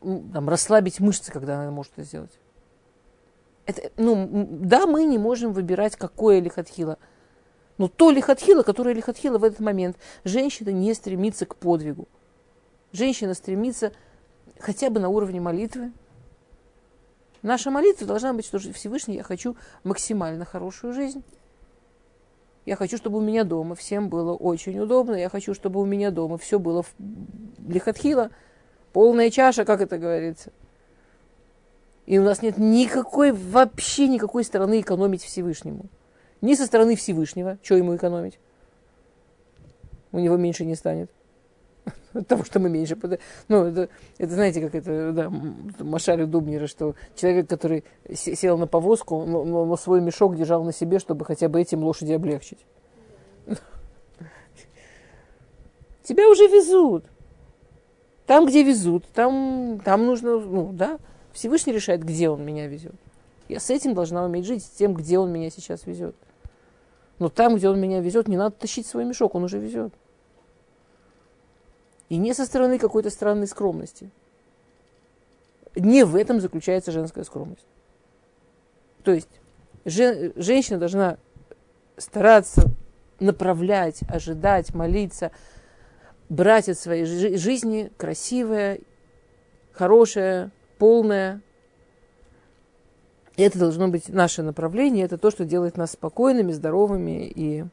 там, расслабить мышцы, когда она может это сделать. Это, ну, да, мы не можем выбирать, какое лихотхила. Но то лихотхила, которое лихотхила в этот момент, женщина не стремится к подвигу. Женщина стремится хотя бы на уровне молитвы, Наша молитва должна быть, что Всевышний, я хочу максимально хорошую жизнь. Я хочу, чтобы у меня дома всем было очень удобно. Я хочу, чтобы у меня дома все было в... лихотхило. Полная чаша, как это говорится. И у нас нет никакой, вообще никакой стороны экономить Всевышнему. Ни со стороны Всевышнего, что ему экономить. У него меньше не станет. От того, что мы меньше. Ну, это, это знаете, как это, да, Машаль Дубнера, что человек, который сел на повозку, но, но свой мешок держал на себе, чтобы хотя бы этим лошади облегчить. Тебя уже везут. Там, где везут, там, там нужно, ну, да, Всевышний решает, где он меня везет. Я с этим должна уметь жить, с тем, где он меня сейчас везет. Но там, где он меня везет, не надо тащить свой мешок, он уже везет. И не со стороны какой-то странной скромности. Не в этом заключается женская скромность. То есть жен, женщина должна стараться направлять, ожидать, молиться, брать от своей жизни красивое, хорошее, полное. Это должно быть наше направление, это то, что делает нас спокойными, здоровыми и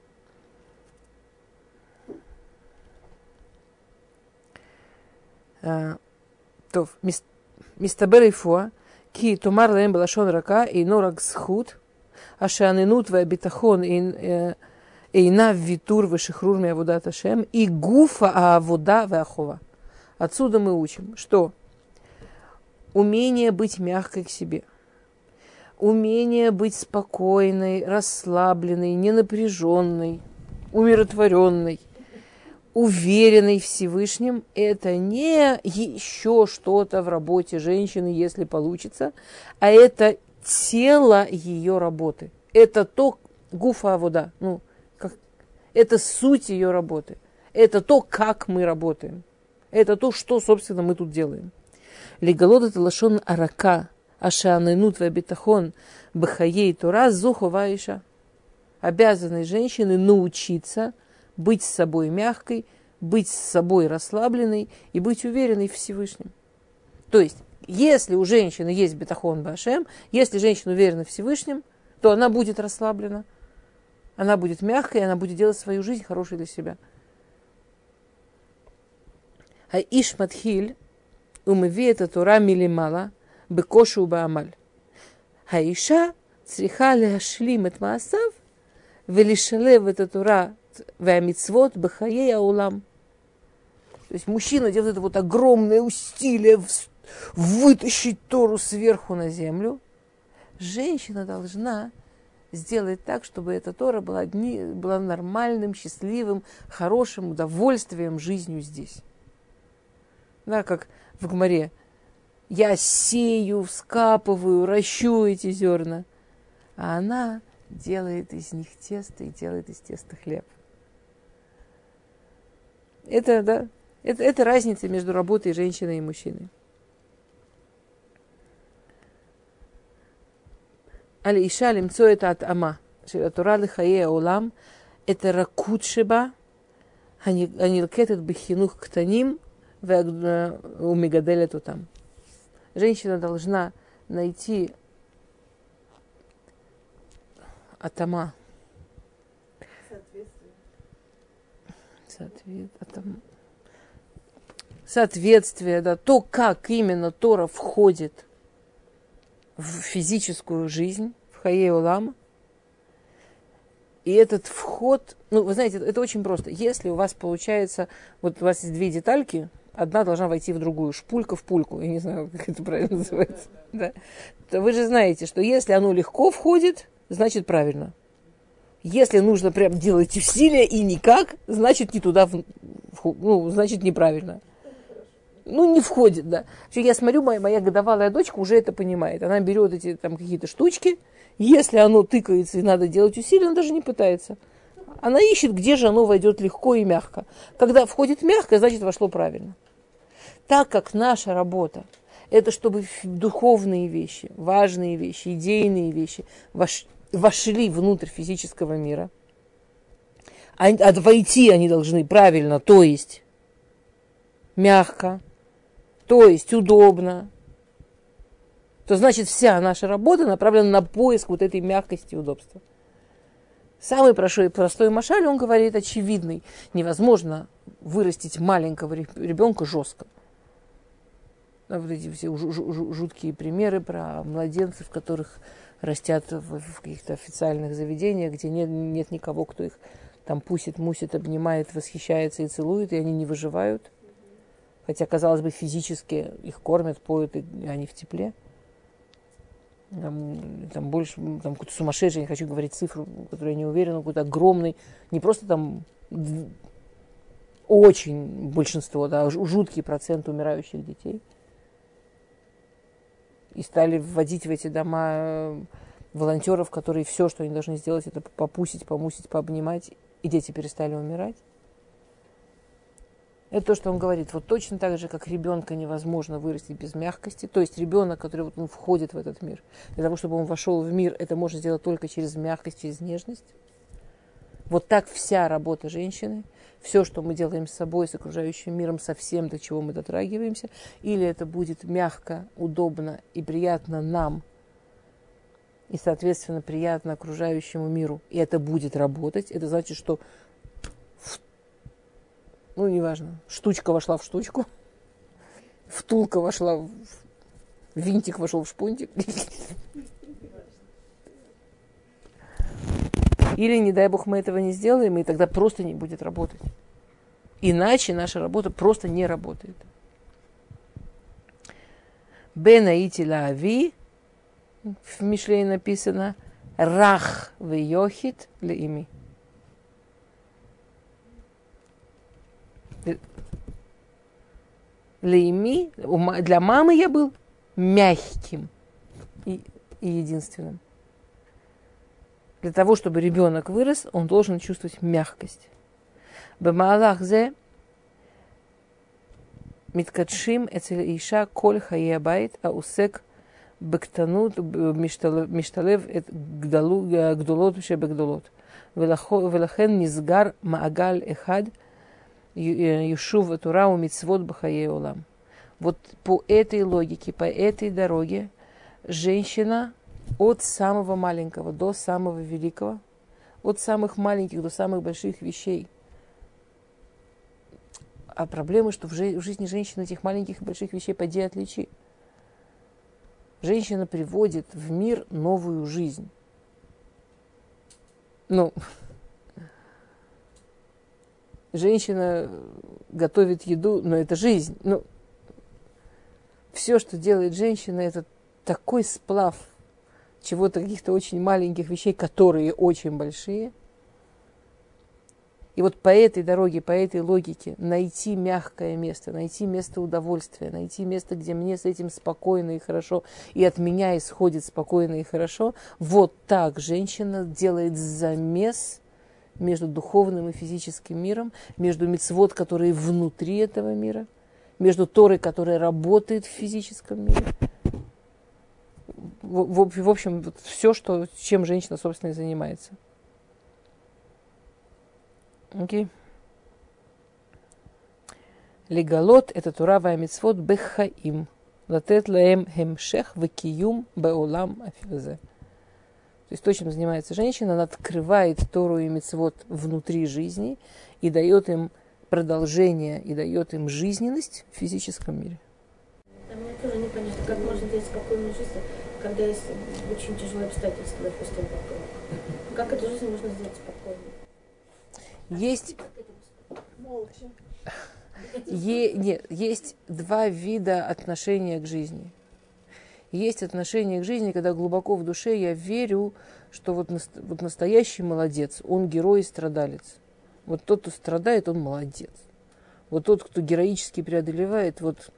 то мистабер ифуа, ки тумар лаем балашон рака, и норак схуд, ашанинут и эйна витур вешихрур миавудат ашем, и гуфа аавуда веахова. Отсюда мы учим, что умение быть мягкой к себе, умение быть спокойной, расслабленной, ненапряженной, умиротворенной – уверенный в Всевышнем, это не еще что-то в работе женщины, если получится, а это тело ее работы. Это то гуфа вода, ну, как, это суть ее работы. Это то, как мы работаем. Это то, что, собственно, мы тут делаем. Леголода талашон арака, ашанынут вабитахон, бахаей тура, зухова Обязаны женщины научиться – быть с собой мягкой, быть с собой расслабленной и быть уверенной в Всевышнем. То есть, если у женщины есть бетахон башем, если женщина уверена в Всевышнем, то она будет расслаблена, она будет мягкой, она будет делать свою жизнь хорошей для себя. А Ишматхиль умви это Тора милимала, бекошу баамаль. Аиша цриха леашлим эт маасав, велишалев это Тора веамитсвот бахаей улам. То есть мужчина делает это вот огромное усилие вытащить Тору сверху на землю. Женщина должна сделать так, чтобы эта Тора была, дни, была нормальным, счастливым, хорошим удовольствием, жизнью здесь. Да, как в Гмаре. Я сею, вскапываю, ращу эти зерна. А она делает из них тесто и делает из теста хлеб. Это, да, это, это разница между работой женщины и мужчины. Али иша лимцо это от ама. Ширатура лихае олам. Это ракут шиба. Анилкетет бихинух ктаним. Э, то там. Женщина должна найти атама, Соответ... Соответствие, да, то, как именно Тора входит в физическую жизнь, в Хае Улама. И этот вход, ну, вы знаете, это очень просто. Если у вас получается, вот у вас есть две детальки, одна должна войти в другую, шпулька в пульку, я не знаю, как это правильно называется, да, вы же знаете, что если оно легко входит, значит правильно. Если нужно прям делать усилия и никак, значит не туда, ну, значит неправильно. Ну, не входит, да. Я смотрю, моя, моя годовалая дочка уже это понимает. Она берет эти там какие-то штучки, если оно тыкается и надо делать усилия, она даже не пытается. Она ищет, где же оно войдет легко и мягко. Когда входит мягко, значит вошло правильно. Так как наша работа – это чтобы духовные вещи, важные вещи, идейные вещи вошли внутрь физического мира, а, а войти они должны правильно, то есть мягко, то есть удобно, то значит вся наша работа направлена на поиск вот этой мягкости и удобства. Самый простой, простой машаль, он говорит очевидный. Невозможно вырастить маленького ребенка жестко. Вот эти все жуткие примеры про младенцев, которых растят в каких-то официальных заведениях, где нет, нет никого, кто их там пусит, мусит, обнимает, восхищается и целует, и они не выживают. Хотя, казалось бы, физически их кормят, поют, и они в тепле. Там, там больше, там какой-то сумасшедший, я не хочу говорить цифру, которую я не уверена, какой-то огромный, не просто там очень большинство, да, жуткий процент умирающих детей. И стали вводить в эти дома э, волонтеров, которые все, что они должны сделать, это попусить, помусить, пообнимать, и дети перестали умирать. Это то, что он говорит. Вот точно так же, как ребенка невозможно вырастить без мягкости. То есть ребенок, который вот он входит в этот мир, для того, чтобы он вошел в мир, это можно сделать только через мягкость, через нежность. Вот так вся работа женщины, все, что мы делаем с собой, с окружающим миром, со всем, до чего мы дотрагиваемся, или это будет мягко, удобно и приятно нам, и, соответственно, приятно окружающему миру, и это будет работать, это значит, что ну, неважно, штучка вошла в штучку, втулка вошла в... Винтик вошел в шпунтик. Или, не дай бог, мы этого не сделаем, и тогда просто не будет работать. Иначе наша работа просто не работает. Бенаити лаави, в Мишле написано, рах в йохит ими. Лейми, для мамы я был мягким и, и единственным. Для того, чтобы ребенок вырос, он должен чувствовать мягкость. Бемалахзе Миткадшим Эцель Коль Хаябайт Аусек Бектанут Мишталев Гдолот Шебегдолот. Велахен Низгар Маагаль Эхад Юшув э, Турау Мицвод Бахае Вот по этой логике, по этой дороге женщина от самого маленького до самого великого, от самых маленьких до самых больших вещей. А проблема, что в, жизни женщины этих маленьких и больших вещей поди отличи. Женщина приводит в мир новую жизнь. Ну, женщина готовит еду, но это жизнь. Ну, все, что делает женщина, это такой сплав чего-то, каких-то очень маленьких вещей, которые очень большие. И вот по этой дороге, по этой логике найти мягкое место, найти место удовольствия, найти место, где мне с этим спокойно и хорошо, и от меня исходит спокойно и хорошо, вот так женщина делает замес – между духовным и физическим миром, между мицвод, которые внутри этого мира, между Торой, которая работает в физическом мире. В, в, в общем, все, что, чем женщина, собственно, и занимается. Окей. Легалот – это Тура ваймитсвот бехаим. Латет лаем хемшех векиюм беулам афилзе. То есть то, чем занимается женщина, она открывает Тору и Мецвод внутри жизни и дает им продолжение, и дает им жизненность в физическом мире. А мне тоже непонятно, как можно делать спокойную жизнь, когда есть очень тяжелые обстоятельства, допустим, Как эту жизнь можно сделать спокойной? Есть... Молча. Е, нет, есть два вида отношения к жизни – есть отношение к жизни, когда глубоко в душе я верю, что вот, вот настоящий молодец, он герой и страдалец. Вот тот, кто страдает, он молодец. Вот тот, кто героически преодолевает, вот,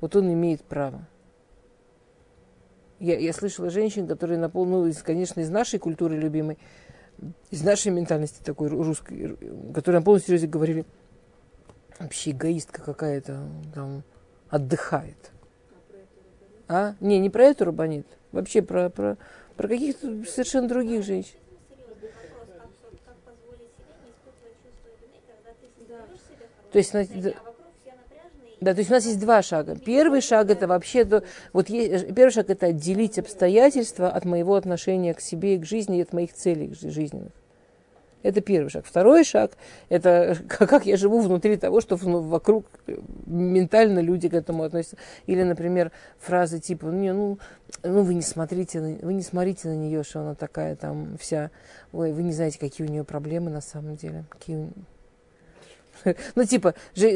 вот он имеет право. Я, я слышала женщин, которые наполнились, конечно, из нашей культуры любимой, из нашей ментальности такой русской, которые на полном серьезе говорили, вообще эгоистка какая-то, там, отдыхает. А? Не, не про эту рабанит. Вообще про, про, про каких-то совершенно других женщин. То есть, да, то есть у нас есть два шага. Первый шаг это вообще, вот есть, первый шаг это отделить обстоятельства от моего отношения к себе и к жизни, и от моих целей жизненных. Это первый шаг. Второй шаг – это как я живу внутри того, что вокруг ментально люди к этому относятся. Или, например, фразы типа «Не, ну, ну вы не смотрите, на, вы не смотрите на нее, что она такая там вся, ой, вы не знаете, какие у нее проблемы на самом деле, какие ну, типа, же,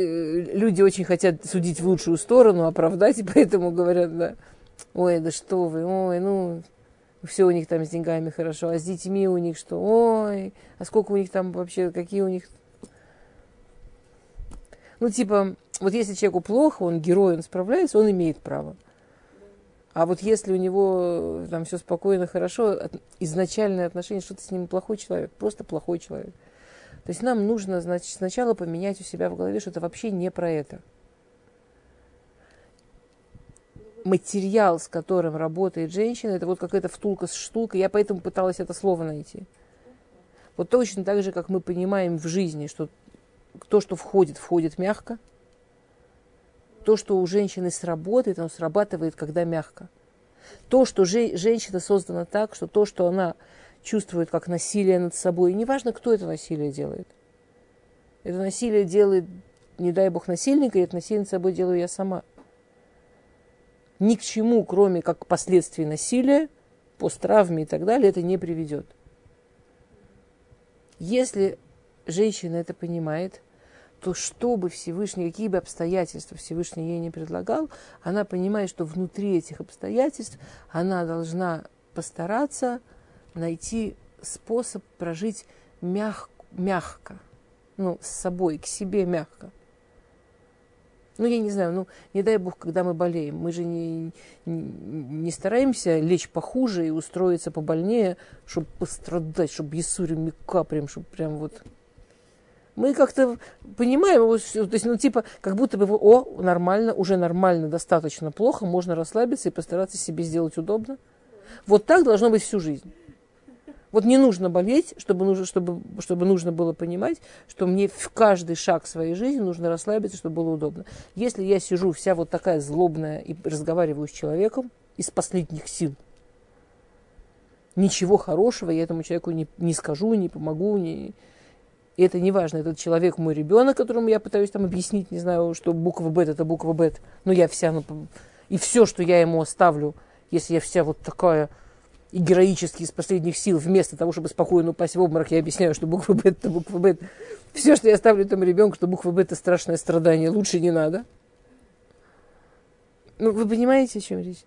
люди очень хотят судить в лучшую сторону, оправдать, и поэтому говорят, да, ой, да что вы, ой, ну, все у них там с деньгами хорошо, а с детьми у них что? Ой, а сколько у них там вообще, какие у них... Ну, типа, вот если человеку плохо, он герой, он справляется, он имеет право. А вот если у него там все спокойно, хорошо, изначальное отношение, что то с ним плохой человек, просто плохой человек. То есть нам нужно, значит, сначала поменять у себя в голове, что это вообще не про это. материал, с которым работает женщина, это вот какая-то втулка с штулкой. Я поэтому пыталась это слово найти. Вот точно так же, как мы понимаем в жизни, что то, что входит, входит мягко. То, что у женщины сработает, оно срабатывает, когда мягко. То, что же, женщина создана так, что то, что она чувствует как насилие над собой, неважно, кто это насилие делает. Это насилие делает, не дай бог, насильника, и это насилие над собой делаю я сама – ни к чему, кроме как последствий насилия, посттравме и так далее, это не приведет. Если женщина это понимает, то что бы Всевышний, какие бы обстоятельства Всевышний ей не предлагал, она понимает, что внутри этих обстоятельств она должна постараться найти способ прожить мяг, мягко, ну, с собой, к себе мягко. Ну, я не знаю, ну, не дай бог, когда мы болеем. Мы же не, не, не стараемся лечь похуже и устроиться побольнее, чтобы пострадать, чтобы Ясурим капрем, чтобы прям вот... Мы как-то понимаем, то есть, ну, типа, как будто бы, о, нормально, уже нормально, достаточно плохо, можно расслабиться и постараться себе сделать удобно. Вот так должно быть всю жизнь. Вот не нужно болеть, чтобы, нужно, чтобы, чтобы нужно было понимать, что мне в каждый шаг своей жизни нужно расслабиться, чтобы было удобно. Если я сижу вся вот такая злобная и разговариваю с человеком из последних сил, ничего хорошего я этому человеку не, не скажу, не помогу, не... И это не важно, этот человек мой ребенок, которому я пытаюсь там объяснить, не знаю, что буква Б это буква Б, но я вся, ну, и все, что я ему оставлю, если я вся вот такая и героически из последних сил, вместо того, чтобы спокойно упасть в обморок, я объясняю, что буква Б это буква Б. Все, что я ставлю этому ребенку, что буква Б это страшное страдание, лучше не надо. Ну, вы понимаете, о чем речь?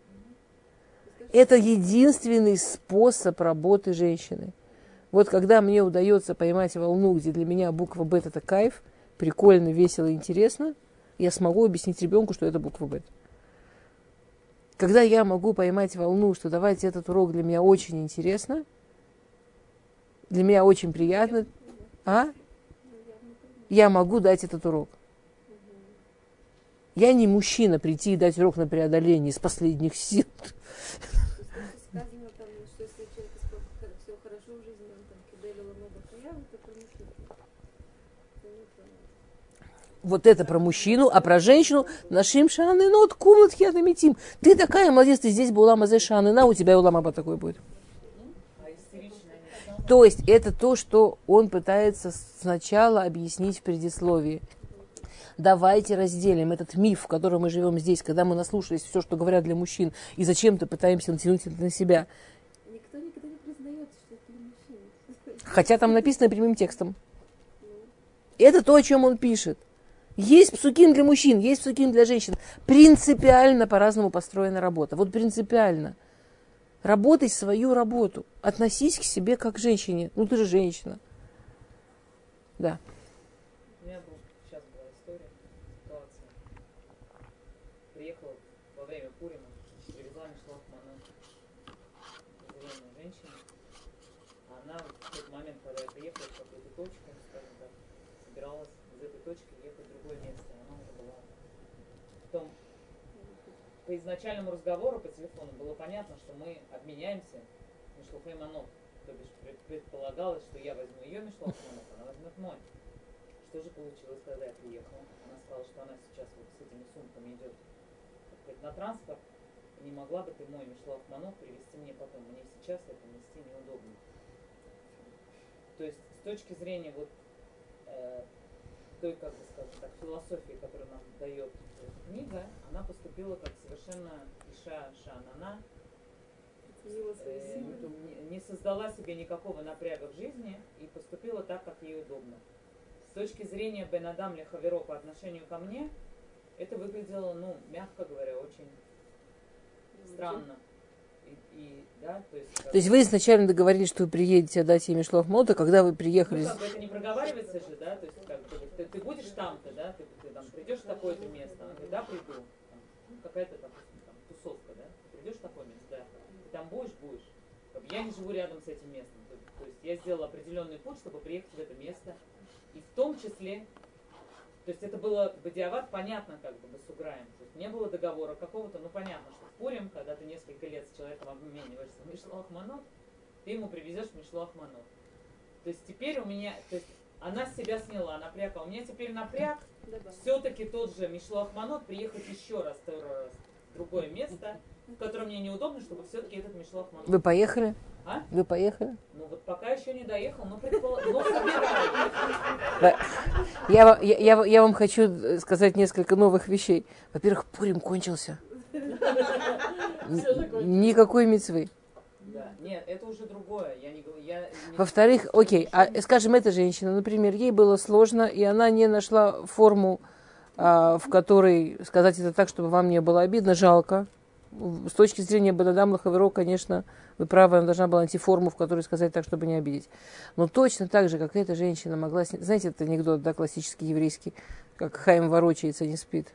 Это единственный способ работы женщины. Вот когда мне удается поймать волну, где для меня буква Б это кайф, прикольно, весело, интересно, я смогу объяснить ребенку, что это буква Б. Когда я могу поймать волну, что давайте этот урок для меня очень интересно, для меня очень приятно, а? Я могу дать этот урок. Я не мужчина прийти и дать урок на преодоление из последних сил. Вот это про мужчину, а про женщину нашим шаны, ну вот комнатки отметим. Ты такая молодец, ты здесь была мазе шаны, на у тебя и улам аба такой будет. То есть это то, что он пытается сначала объяснить в предисловии. Давайте разделим этот миф, в котором мы живем здесь, когда мы наслушались все, что говорят для мужчин, и зачем-то пытаемся натянуть это на себя. Никто никогда не признает, что это для мужчин. Хотя там написано прямым текстом. Это то, о чем он пишет. Есть псуким для мужчин, есть псуким для женщин. Принципиально по-разному построена работа. Вот принципиально. Работай свою работу. Относись к себе как к женщине. Ну, ты же женщина. Да. Она в тот момент, когда я приехала в какую-то точку, скажем так, собиралась из этой точки по изначальному разговору по телефону было понятно, что мы обменяемся Мишлухой Манот. То бишь предполагалось, что я возьму ее Мишлух Манот, она возьмет мой. Что же получилось, когда я приехала? Она сказала, что она сейчас вот с этими сумками идет сказать, на транспорт. Не могла бы ты мой Мишлах Манот привезти мне потом? Мне сейчас это нести неудобно. То есть с точки зрения вот э, той, как бы скажем так, философии, которую нам дает книга, она поступила как совершенно Иша Оценила свои э, не- не создала себе никакого напряга в жизни и поступила так, как ей удобно. С точки зрения Бенадам Лехаверо по отношению ко мне, это выглядело, ну, мягко говоря, очень странно. И, да, то есть, как То есть вы изначально договорились, что вы приедете отдать ей Мишлох Мода, когда вы приехали. Ну, как бы это не проговаривается же, да, то есть, как бы, ты, ты будешь там-то, да, ты, ты там придешь в такое-то место, она говорит, да, приду, Там, ну, какая-то, допустим, там, тусовка, да, ты придешь в такое место, да, ты там будешь, будешь. Как бы я не живу рядом с этим местом, то, то есть я сделал определенный путь, чтобы приехать в это место, и в том числе, то есть это было Бадиават понятно, как бы, Басуграем, то есть не было договора какого-то, ну, понятно, что в Пурим, когда ты несколько лет с человеком обмениваешься в Мишлах Манот, ты ему привезешь Мишлах Манот. То есть теперь у меня, то есть она с себя сняла напряг, а у меня теперь напряг. Все-таки тот же Мишлах Манот приехать еще раз, второй раз в другое место, в котором мне неудобно, чтобы все-таки этот Мишлах Манот. Вы поехали? А? Вы поехали? Ну вот пока еще не доехал, но предполагаю. Я, ва- я, я, я вам хочу э, сказать несколько новых вещей. Во-первых, Пурим кончился. Никакой мецвы. Да, нет, это уже другое. Я не говорю, я не- Во-вторых, окей, а, скажем, эта женщина, например, ей было сложно, и она не нашла форму, а, в которой сказать это так, чтобы вам не было обидно, жалко. С точки зрения Бададам Лахаверо, конечно, вы правы, она должна была найти форму, в которой сказать так, чтобы не обидеть. Но точно так же, как эта женщина могла... Знаете, это анекдот, да, классический еврейский, как Хайм ворочается, не спит.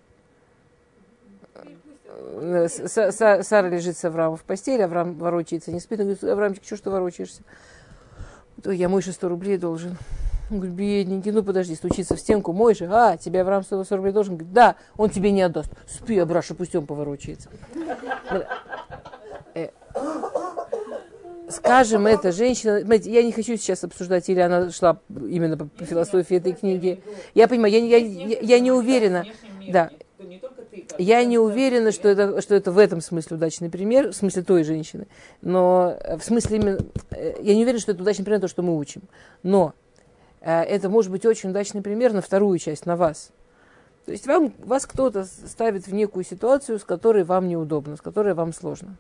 Э, Са- Сара лежит с Авраамом в постели, Авраам ворочается, не спит. Он говорит, Авраамчик, что ж ты ворочаешься? То я Мойше 100 рублей должен. Он говорит, бедненький, ну подожди, стучится в стенку, Мойше, а, тебе Авраам 100 рублей должен? Говорит, да, он тебе не отдаст. Спи, Абраша, пусть он поворочается. Э, Скажем, эта женщина, я не хочу сейчас обсуждать, или она шла именно по, философии этой книги. Я понимаю, я, я, я, я не уверена. Да. Я не уверена, что это, что это в этом смысле удачный пример, в смысле той женщины. Но э, в смысле именно... э, Я не уверена, что это удачный пример, то, что мы учим. Но это может быть очень удачный пример на вторую часть, на вас. То есть вам, вас кто-то ставит в некую ситуацию, с которой вам неудобно, с которой вам сложно.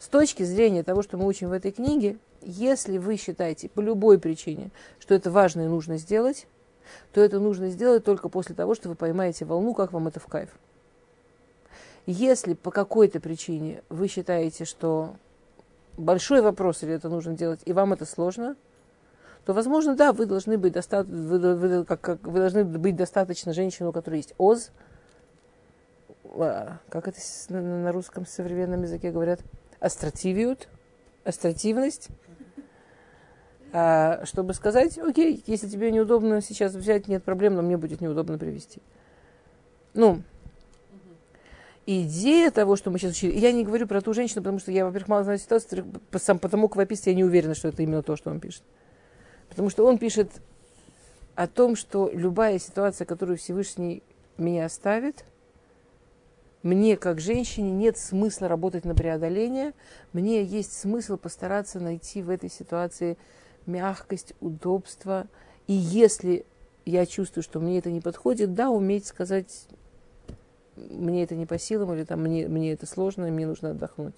С точки зрения того, что мы учим в этой книге, если вы считаете по любой причине, что это важно и нужно сделать, то это нужно сделать только после того, что вы поймаете волну, как вам это в кайф. Если по какой-то причине вы считаете, что большой вопрос, или это нужно делать, и вам это сложно, то, возможно, да, вы должны быть, доста- вы, вы- как- как- вы должны быть достаточно женщиной, у которой есть ОЗ. А, Как это на, русском современном языке говорят? Астративиют, астративность. А, чтобы сказать, окей, если тебе неудобно сейчас взять, нет проблем, но мне будет неудобно привести. Ну, идея того, что мы сейчас учили, я не говорю про ту женщину, потому что я, во-первых, мало знаю ситуацию, сам, по тому, описываете, я не уверена, что это именно то, что он пишет. Потому что он пишет о том, что любая ситуация, которую Всевышний меня оставит, мне, как женщине, нет смысла работать на преодоление. Мне есть смысл постараться найти в этой ситуации мягкость, удобство. И если я чувствую, что мне это не подходит, да, уметь сказать, мне это не по силам, или там мне, мне это сложно, мне нужно отдохнуть.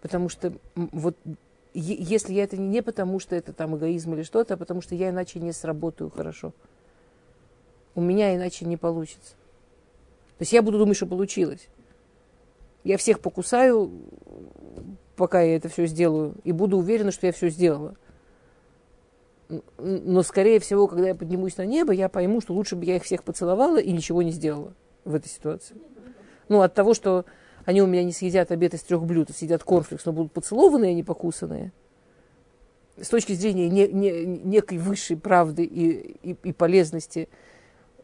Потому что вот если я это не, потому, что это там эгоизм или что-то, а потому что я иначе не сработаю хорошо. У меня иначе не получится. То есть я буду думать, что получилось. Я всех покусаю, пока я это все сделаю, и буду уверена, что я все сделала. Но, скорее всего, когда я поднимусь на небо, я пойму, что лучше бы я их всех поцеловала и ничего не сделала в этой ситуации. Ну, от того, что они у меня не съедят обед из трех блюд, а съедят корнфлекс, но будут поцелованные, а не покусанные. С точки зрения не- не- некой высшей правды и, и, и полезности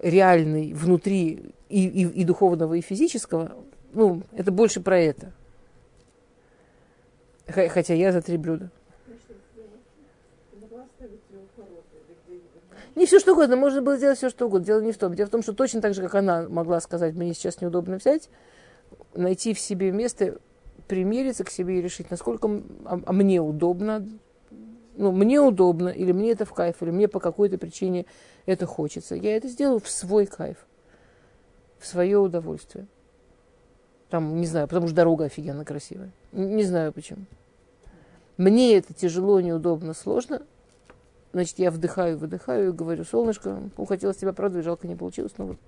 реальной внутри и, и, и духовного, и физического, ну, это больше про это. Хотя я за три блюда. Не все что угодно, можно было сделать все что угодно. Дело не в том. Дело в том, что точно так же, как она могла сказать, мне сейчас неудобно взять, найти в себе место, примериться к себе и решить, насколько а, а мне удобно ну, мне удобно, или мне это в кайф, или мне по какой-то причине это хочется. Я это сделаю в свой кайф, в свое удовольствие. Там, не знаю, потому что дорога офигенно красивая. Не знаю почему. Мне это тяжело, неудобно, сложно. Значит, я вдыхаю, выдыхаю и говорю, солнышко, хотелось тебя порадовать, жалко не получилось, но вот